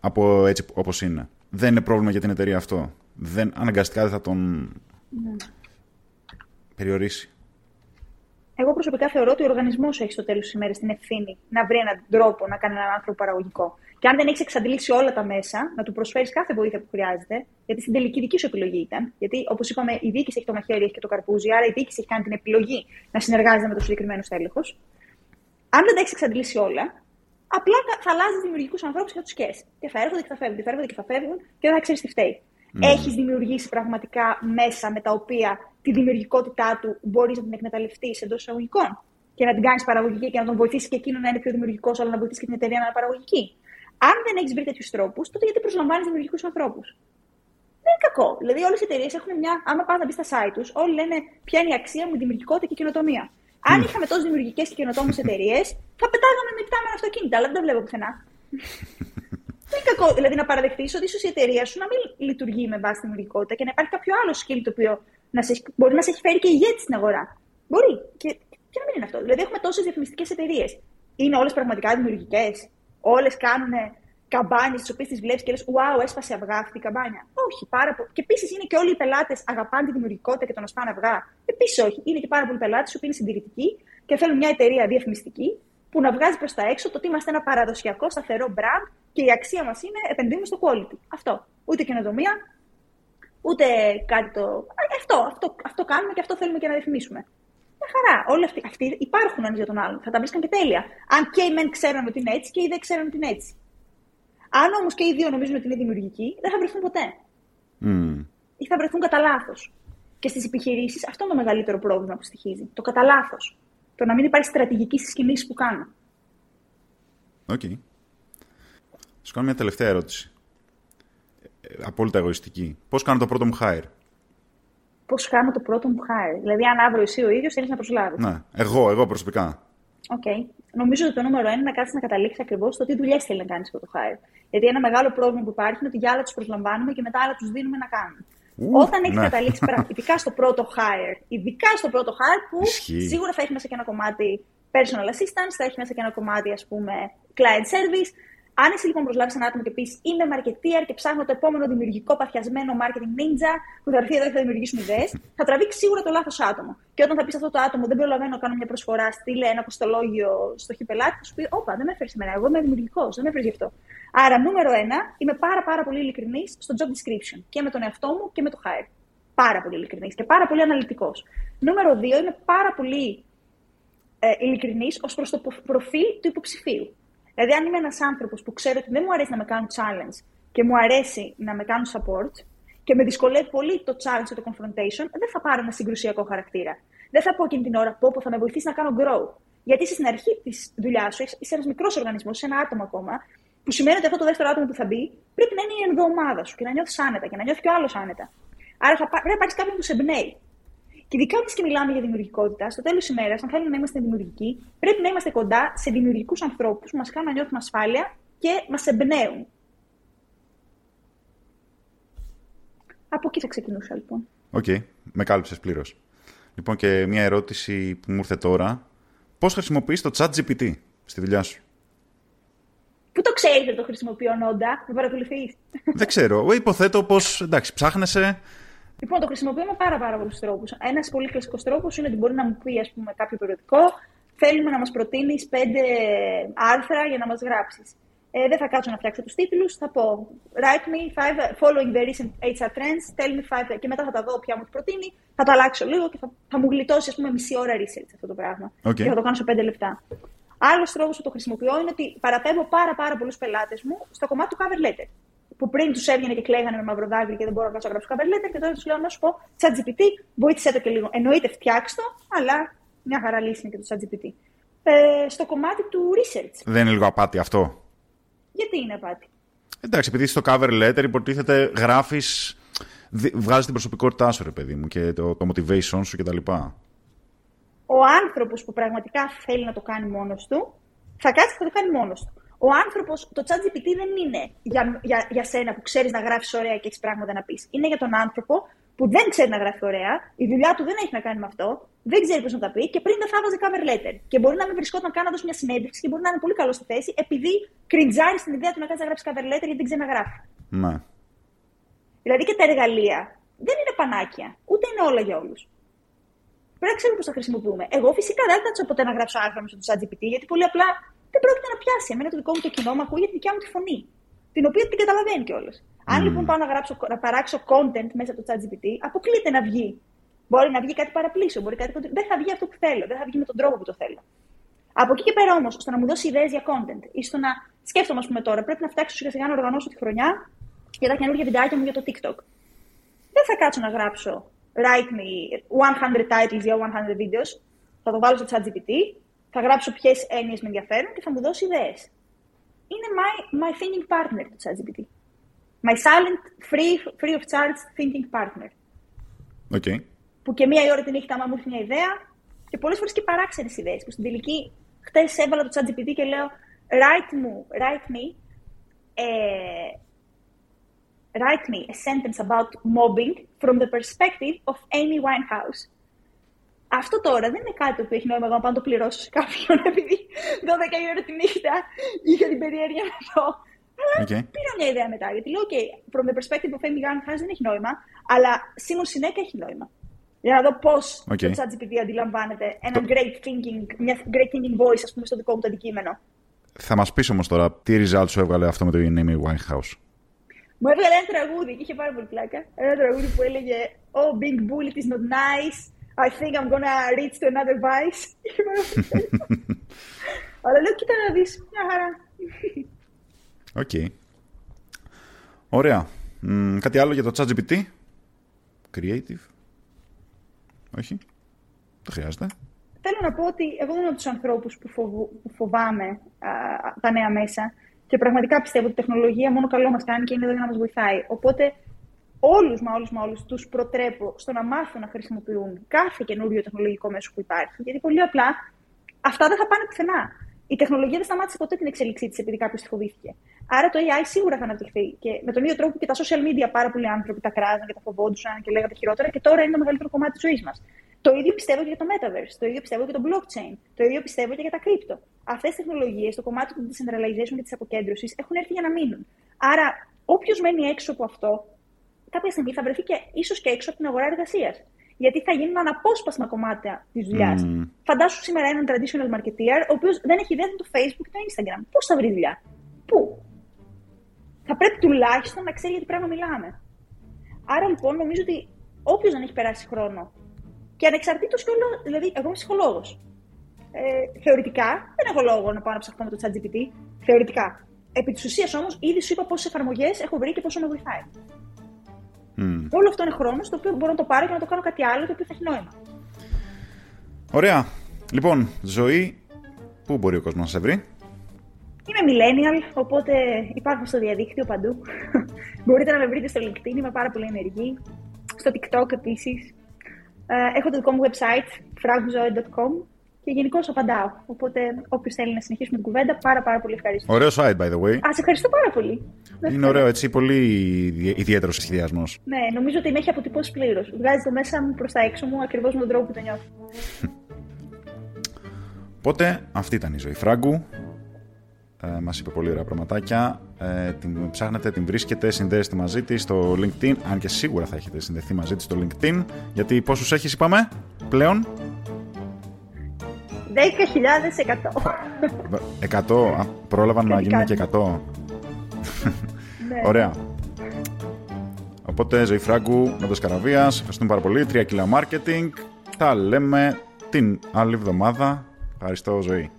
από έτσι όπως είναι. Δεν είναι πρόβλημα για την εταιρεία αυτό. Δεν, αναγκαστικά δεν θα τον ναι. περιορίσει. Εγώ προσωπικά θεωρώ ότι ο οργανισμός έχει στο τέλος της ημέρας την ευθύνη να βρει έναν τρόπο να κάνει έναν άνθρωπο παραγωγικό. Και αν δεν έχεις εξαντλήσει όλα τα μέσα, να του προσφέρεις κάθε βοήθεια που χρειάζεται, γιατί στην τελική δική σου επιλογή ήταν. Γιατί, όπως είπαμε, η διοίκηση έχει το μαχαίρι, έχει και το καρπούζι, άρα η διοίκηση έχει κάνει την επιλογή να συνεργάζεται με το συγκεκριμένο τέλεχο. Αν δεν τα έχεις εξαντλήσει όλα, απλά θα αλλάζεις δημιουργικούς ανθρώπους και θα τους σκέσει. Και θα έρχονται και θα φεύγουν, και θα έρχονται και θα φεύγουν και δεν θα ξέρεις τι φταίει. Mm. Έχεις δημιουργήσει πραγματικά μέσα με τα οποία τη δημιουργικότητά του μπορείς να την εκμεταλλευτείς εντός εισαγωγικών και να την κάνεις παραγωγική και να τον βοηθήσεις και εκείνο να είναι πιο δημιουργικός, αλλά να βοηθήσει και την εταιρεία να είναι παραγωγική. Αν δεν έχεις βρει τέτοιους τρόπους, τότε γιατί προσλαμβάνεις δημιουργικούς ανθρώπους; Δεν είναι κακό. Δηλαδή, όλες οι εταιρείες έχουν μια. Άμα πας να μπεις στα site τους, όλοι λένε ποια είναι η αξία μου, η δημιουργικότητα και η καινοτομία. Αν είχαμε τόσες δημιουργικές και καινοτόμες εταιρείες, θα πετάγαμε με πτάμενα αυτοκίνητα, αλλά δεν τα βλέπω πουθενά. δεν είναι κακό δηλαδή να παραδεχτείς ότι ίσως η εταιρεία σου να μην λειτουργεί με βάση τη δημιουργικότητα και να υπάρχει κάποιο άλλο skill το οποίο να σε, μπορεί να σε έχει φέρει και ηγέτη στην αγορά. Μπορεί. Και, και να μην είναι αυτό. Δηλαδή, έχουμε τόσες διαφημιστικές εταιρείες. Είναι όλες πραγματικά δημιουργικές. Όλες κάνουν καμπάνιες τι οποίες τις βλέπεις και λες: Wow, έσπασε αυγά αυτή η καμπάνια. Όχι, πάρα πολύ. Και επίσης είναι και όλοι οι πελάτες αγαπάνε τη δημιουργικότητα και το να σπάνε αυγά. Επίσης όχι. Είναι και πάρα πολλοί πελάτες που είναι συντηρητικοί και θέλουν μια εταιρεία διαφημιστική που να βγάζει προς τα έξω το ότι είμαστε ένα παραδοσιακό σταθερό brand και η αξία μας είναι επενδύουμε στο quality. Αυτό. Ούτε καινοτομία, ούτε κάτι το. Αυτό, αυτό, αυτό κάνουμε και αυτό θέλουμε και να ρυθμίσουμε. Μια χαρά. Όλοι αυτοί, αυτοί υπάρχουν ένα για τον άλλον. Θα τα βρίσκαν και τέλεια. Αν και οι μεν ξέρουν ότι είναι έτσι και οι δεν ξέρουν ότι είναι έτσι. Αν όμως και οι δύο νομίζουν ότι είναι δημιουργικοί, δεν θα βρεθούν ποτέ. Mm. Ή θα βρεθούν κατά λάθος. Και στις επιχειρήσεις αυτό είναι το μεγαλύτερο πρόβλημα που στοιχίζει. Το κατά λάθος. Το να μην υπάρχει στρατηγική στις κινήσεις που κάνουν. OK. Okay. Σου κάνω μια τελευταία ερώτηση απόλυτα εγωιστική. Πώς κάνω το πρώτο μου hire; Πώς κάνω το πρώτο μου hire; Δηλαδή, αν αύριο εσύ ο ίδιος θέλεις να προσλάβεις. Ναι, εγώ, εγώ προσωπικά. OK. Okay. Νομίζω ότι το νούμερο ένα είναι να κάτσεις να καταλήξεις ακριβώς το τι δουλειές θέλεις να κάνει αυτό το hire. Γιατί ένα μεγάλο πρόβλημα που υπάρχει είναι ότι για άλλα τους προσλαμβάνουμε και μετά άλλα τους δίνουμε να κάνουν. Ου, Όταν έχεις ναι. καταλήξει ειδικά στο πρώτο hire, ειδικά στο πρώτο hire που σίγουρα θα έχει μέσα και ένα κομμάτι personal assistance, θα έχει μέσα και ένα κομμάτι ας πούμε client service, αν εσύ λοιπόν προσλάβει ένα άτομο και πεις Είμαι marketeer και ψάχνω το επόμενο δημιουργικό παθιασμένο marketing ninja που θα έρθει εδώ και θα δημιουργήσουμε ιδέες, θα τραβήξει σίγουρα το λάθος άτομο. Και όταν θα πεις αυτό το άτομο Δεν προλαβαίνω να κάνω μια προσφορά, στείλε ένα αποστολόγιο στο χιπελάτη, θα σου πει Όπα, δεν με έφερε εμένα. Εγώ είμαι δημιουργικός, δεν με έφερε γι' αυτό. Άρα, νούμερο ένα, είμαι πάρα, πάρα πολύ ειλικρινής στο job description και με τον εαυτό μου και με το hire. Πάρα πολύ ειλικρινής και πάρα πολύ αναλυτικός. Νούμερο δύο, είμαι πάρα πολύ ε, ειλικρινής ως προς το προφίλ του υποψηφίου. Δηλαδή, αν είμαι ένας άνθρωπος που ξέρω ότι δεν μου αρέσει να με κάνουν challenge και μου αρέσει να με κάνουν support και με δυσκολεύει πολύ το challenge και το confrontation, δεν θα πάρω ένα συγκρουσιακό χαρακτήρα. Δεν θα πω εκείνη την ώρα που θα με βοηθήσει να κάνω grow. Γιατί είσαι στην αρχή της δουλειάς σου, είσαι ένας μικρός οργανισμός, είσαι ένα άτομο ακόμα, που σημαίνει ότι αυτό το δεύτερο άτομο που θα μπει πρέπει να είναι η ενδοομάδα σου και να νιώθεις άνετα και να νιώθει και ο άλλος άνετα. Άρα θα πρέπει να πάρεις κάποιον που σε εμπνέει. Και ειδικά όταν και μιλάμε για δημιουργικότητα, στο τέλος της ημέρας, αν θέλουμε να είμαστε δημιουργικοί, πρέπει να είμαστε κοντά σε δημιουργικούς ανθρώπους που μας κάνουν να νιώθουμε ασφάλεια και μας εμπνέουν. Από εκεί θα ξεκινούσα λοιπόν. OK, okay. με κάλυψες πλήρως. Λοιπόν, και μια ερώτηση που μου ήρθε τώρα. Πώς χρησιμοποιείς το ChatGPT στη δουλειά σου; Πού το ξέρεις ότι το χρησιμοποιώ, Νόντα, με παρακολουθείς; Δεν ξέρω. Υποθέτω πως εντάξει, ψάχνεσαι. Λοιπόν, το χρησιμοποιώ με πάρα, πάρα πολλούς τρόπους. Ένας πολύ κλασικός τρόπος είναι ότι μπορεί να μου πει ας πούμε, κάποιο περιοδικό, θέλουμε να μας προτείνεις πέντε άρθρα για να μας γράψεις. Ε, δεν θα κάτσω να φτιάξω τους τίτλους, θα πω write me five following the recent HR trends, tell me five και μετά θα τα δω ποια μου προτείνει, θα τα αλλάξω λίγο και θα, θα μου γλιτώσει ας πούμε μισή ώρα research αυτό το πράγμα. Okay. Και θα το κάνω σε πέντε λεπτά. Άλλος τρόπος που το χρησιμοποιώ είναι ότι παραπέμπω πάρα, πάρα πολλούς πελάτες μου στο κομμάτι του cover letter. Που πριν τους έβγαινε και κλαίγανε με μαύρο δάκρυ και δεν μπορώ να κάτσω να γράψω cover letter και τώρα τους λέω να σου πω ChatGPT, βοήθησέ το και λίγο. Εννοείται φτιάξτε το, αλλά μια χαρά λύση είναι και το ChatGPT. Ε, στο κομμάτι του research. Δεν είναι λίγο απάτη αυτό; Γιατί είναι απάτη; Εντάξει, επειδή στο cover letter υποτίθεται γράφεις. Βγάζεις την προσωπικότητά σου, ρε παιδί μου, και το, το motivation σου κτλ. Ο άνθρωπος που πραγματικά θέλει να το κάνει μόνος του, θα κάτσει και θα το κάνει μόνος του. Ο άνθρωπος, το chat GPT δεν είναι για, για, για σένα που ξέρεις να γράφεις ωραία και έχεις πράγματα να πεις. Είναι για τον άνθρωπο που δεν ξέρει να γράφει ωραία, η δουλειά του δεν έχει να κάνει με αυτό, δεν ξέρει πώς να τα πει και πριν δεν θα βάζει cover letter. Και μπορεί να μην βρισκόταν καν να δώσει μια συνέντευξη και μπορεί να είναι πολύ καλός στη θέση επειδή κριντζάρει στην ιδέα του να κάνει να γράψει cover letter γιατί δεν ξέρει να γράφει. Ναι. Δηλαδή και τα εργαλεία δεν είναι πανάκια, ούτε είναι όλα για όλους. Πρέπει να ξέρουμε πώς τα χρησιμοποιούμε. Εγώ φυσικά δεν θα ποτέ να γράψω άρθρα μέσα στο ChatGPT, γιατί πολύ απλά δεν πρόκειται να πιάσει. Εμένα το δικό μου το κοινό μου ακούει τη δικιά μου τη φωνή. Την οποία την καταλαβαίνει κιόλας. Mm. Αν λοιπόν πάω να, γράψω, να παράξω content μέσα από το ChatGPT, αποκλείται να βγει. Μπορεί να βγει κάτι παραπλήσιο, μπορεί κάτι Δεν θα βγει αυτό που θέλω, δεν θα βγει με τον τρόπο που το θέλω. Από εκεί και πέρα όμως, στο να μου δώσει ιδέες για content ή στο να σκέφτομαι, ας πούμε τώρα, πρέπει να φτιάξω σιγά σιγά να οργανώσω τη χρονιά για τα καινούργια βιντεάκια μου για το TikTok. Δεν θα κάτσω να γράψω write me 100 titles για 100 videos, θα το βάλω στο ChatGPT, θα γράψω ποιε έννοιε με ενδιαφέρουν και θα μου δώσει ιδέε. Είναι my, my thinking partner το ChatGPT. My silent, free, free of charge thinking partner. Okay. Που και μία ώρα την νύχτα, άμα μου έρθει μια ιδέα, και πολλέ φορέ και παράξενε ιδέε. Που στην τελική, χτε έβαλα το ChatGPT και λέω, write, me, write me ε, write me a sentence about mobbing from the perspective of Amy Winehouse. Αυτό τώρα δεν είναι κάτι που έχει νόημα εγώ να πάω να το πληρώσω σε κάποιον, επειδή 12 η ώρα τη νύχτα είχα την περιέργεια να το. Okay. πήρα μια ιδέα μετά. Γιατί λέω, OK, from the perspective of Amy Winehouse δεν έχει νόημα, αλλά Σίμων Σινέκα έχει νόημα. Για να δω πώς okay. το ChatGPT αντιλαμβάνεται ένα το... great thinking, μια great thinking voice, ας πούμε, στο δικό μου το αντικείμενο. Θα μας πεις όμως τώρα τι results σου έβγαλε αυτό με το Amy Winehouse; Μου έβγαλε ένα τραγούδι και είχε πάρα πολύ πλάκα. Ένα τραγούδι που έλεγε Oh, big bullet is not nice. I think I'm gonna reach to another vice. Αλλά λέω, κοίτα να δεις, μια χαρά. Οκ. Ωραία. κάτι άλλο για το ChatGPT; Creative; Όχι; Δεν χρειάζεται; Θέλω να πω ότι εγώ δεν είμαι από τους ανθρώπους που, που φοβάμαι α, τα νέα μέσα. Και πραγματικά πιστεύω ότι η τεχνολογία μόνο καλό μας κάνει και είναι εδώ για να μας βοηθάει. Οπότε όλους μα όλους μα όλους τους προτρέπω στο να μάθουν να χρησιμοποιούν κάθε καινούριο τεχνολογικό μέσο που υπάρχει. Γιατί πολύ απλά αυτά δεν θα πάνε πουθενά. Η τεχνολογία δεν σταμάτησε ποτέ την εξέλιξή της επειδή κάποιος τη φοβήθηκε. Άρα το AI σίγουρα θα αναπτυχθεί. Και με τον ίδιο τρόπο και τα social media πάρα πολλοί άνθρωποι τα κράζαν και τα φοβόντουσαν και λέγανε χειρότερα και τώρα είναι το μεγαλύτερο κομμάτι της ζωής μας. Το ίδιο πιστεύω και για το Metaverse, το ίδιο πιστεύω και για το blockchain, το ίδιο πιστεύω και για τα crypto. Αυτές οι τεχνολογίες, το κομμάτι του decentralization και της αποκέντρωσης έχουν έρθει για να μείνουν. Άρα, όποιος μένει έξω από αυτό, κάποια στιγμή θα βρεθεί και ίσως και έξω από την αγορά εργασίας. Γιατί θα γίνουν αναπόσπασμα κομμάτια της δουλειάς. Mm. Φαντάσου σήμερα έναν traditional marketer, ο οποίος δεν έχει ιδέα το Facebook και το Instagram. Πώς θα βρει δουλειά, Πού; Θα πρέπει τουλάχιστον να ξέρει για τι πράγμα μιλάμε. Άρα λοιπόν νομίζω ότι όποιος δεν έχει περάσει χρόνο και ανεξαρτήτως και όλο, δηλαδή, εγώ είμαι ψυχολόγος. Ε, θεωρητικά δεν έχω λόγο να πάω να ψαχτώ με το ChatGPT. Θεωρητικά. Επί της ουσίας όμως, ήδη σου είπα πόσες εφαρμογές έχω βρει και πόσο με βοηθάει. Mm. Όλο αυτό είναι χρόνο το οποίο μπορώ να το πάρω και να το κάνω κάτι άλλο το οποίο θα έχει νόημα. Ωραία. Λοιπόν, ζωή, πού μπορεί ο κόσμος να σε βρει; Είμαι millennial, οπότε υπάρχω στο διαδίκτυο παντού. Μπορείτε να με βρείτε στο LinkedIn, είμαι πάρα πολύ ενεργή. Στο TikTok επίσης. Ε, έχω το δικό μου website, fragzoe.com και γενικώ απαντάω. Οπότε όποιος θέλει να συνεχίσουμε την κουβέντα, πάρα, πάρα πολύ ευχαριστώ. Ωραίο site, by the way. Α, σε ευχαριστώ πάρα πολύ. Είναι ωραίο, έτσι, πολύ ιδιαίτερος σχεδιασμός. Ναι, νομίζω ότι με έχει αποτυπώσει πλήρως. Βγάζει το μέσα μου προς τα έξω μου ακριβώς με τον τρόπο που το νιώθω. Οπότε αυτή ήταν η ζωή Φράγκου. Ε, μας είπε πολύ ωραία πραγματάκια. Ε, την ψάχνετε, την βρίσκετε, συνδέεστε μαζί της στο LinkedIn, αν και σίγουρα θα έχετε συνδεθεί μαζί της στο LinkedIn, γιατί πόσους έχεις είπαμε πλέον; 10.100. 100, πρόλαβαν να γίνουν και 100. ναι. Ωραία. Οπότε, ζωή Φράγκου, με το Σκαραβίας, ευχαριστούμε πάρα πολύ. 3 κιλά marketing. Τα λέμε την άλλη εβδομάδα. Ευχαριστώ, ζωή.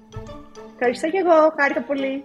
Ευχαριστώ και εγώ. Χάρηκα πολύ.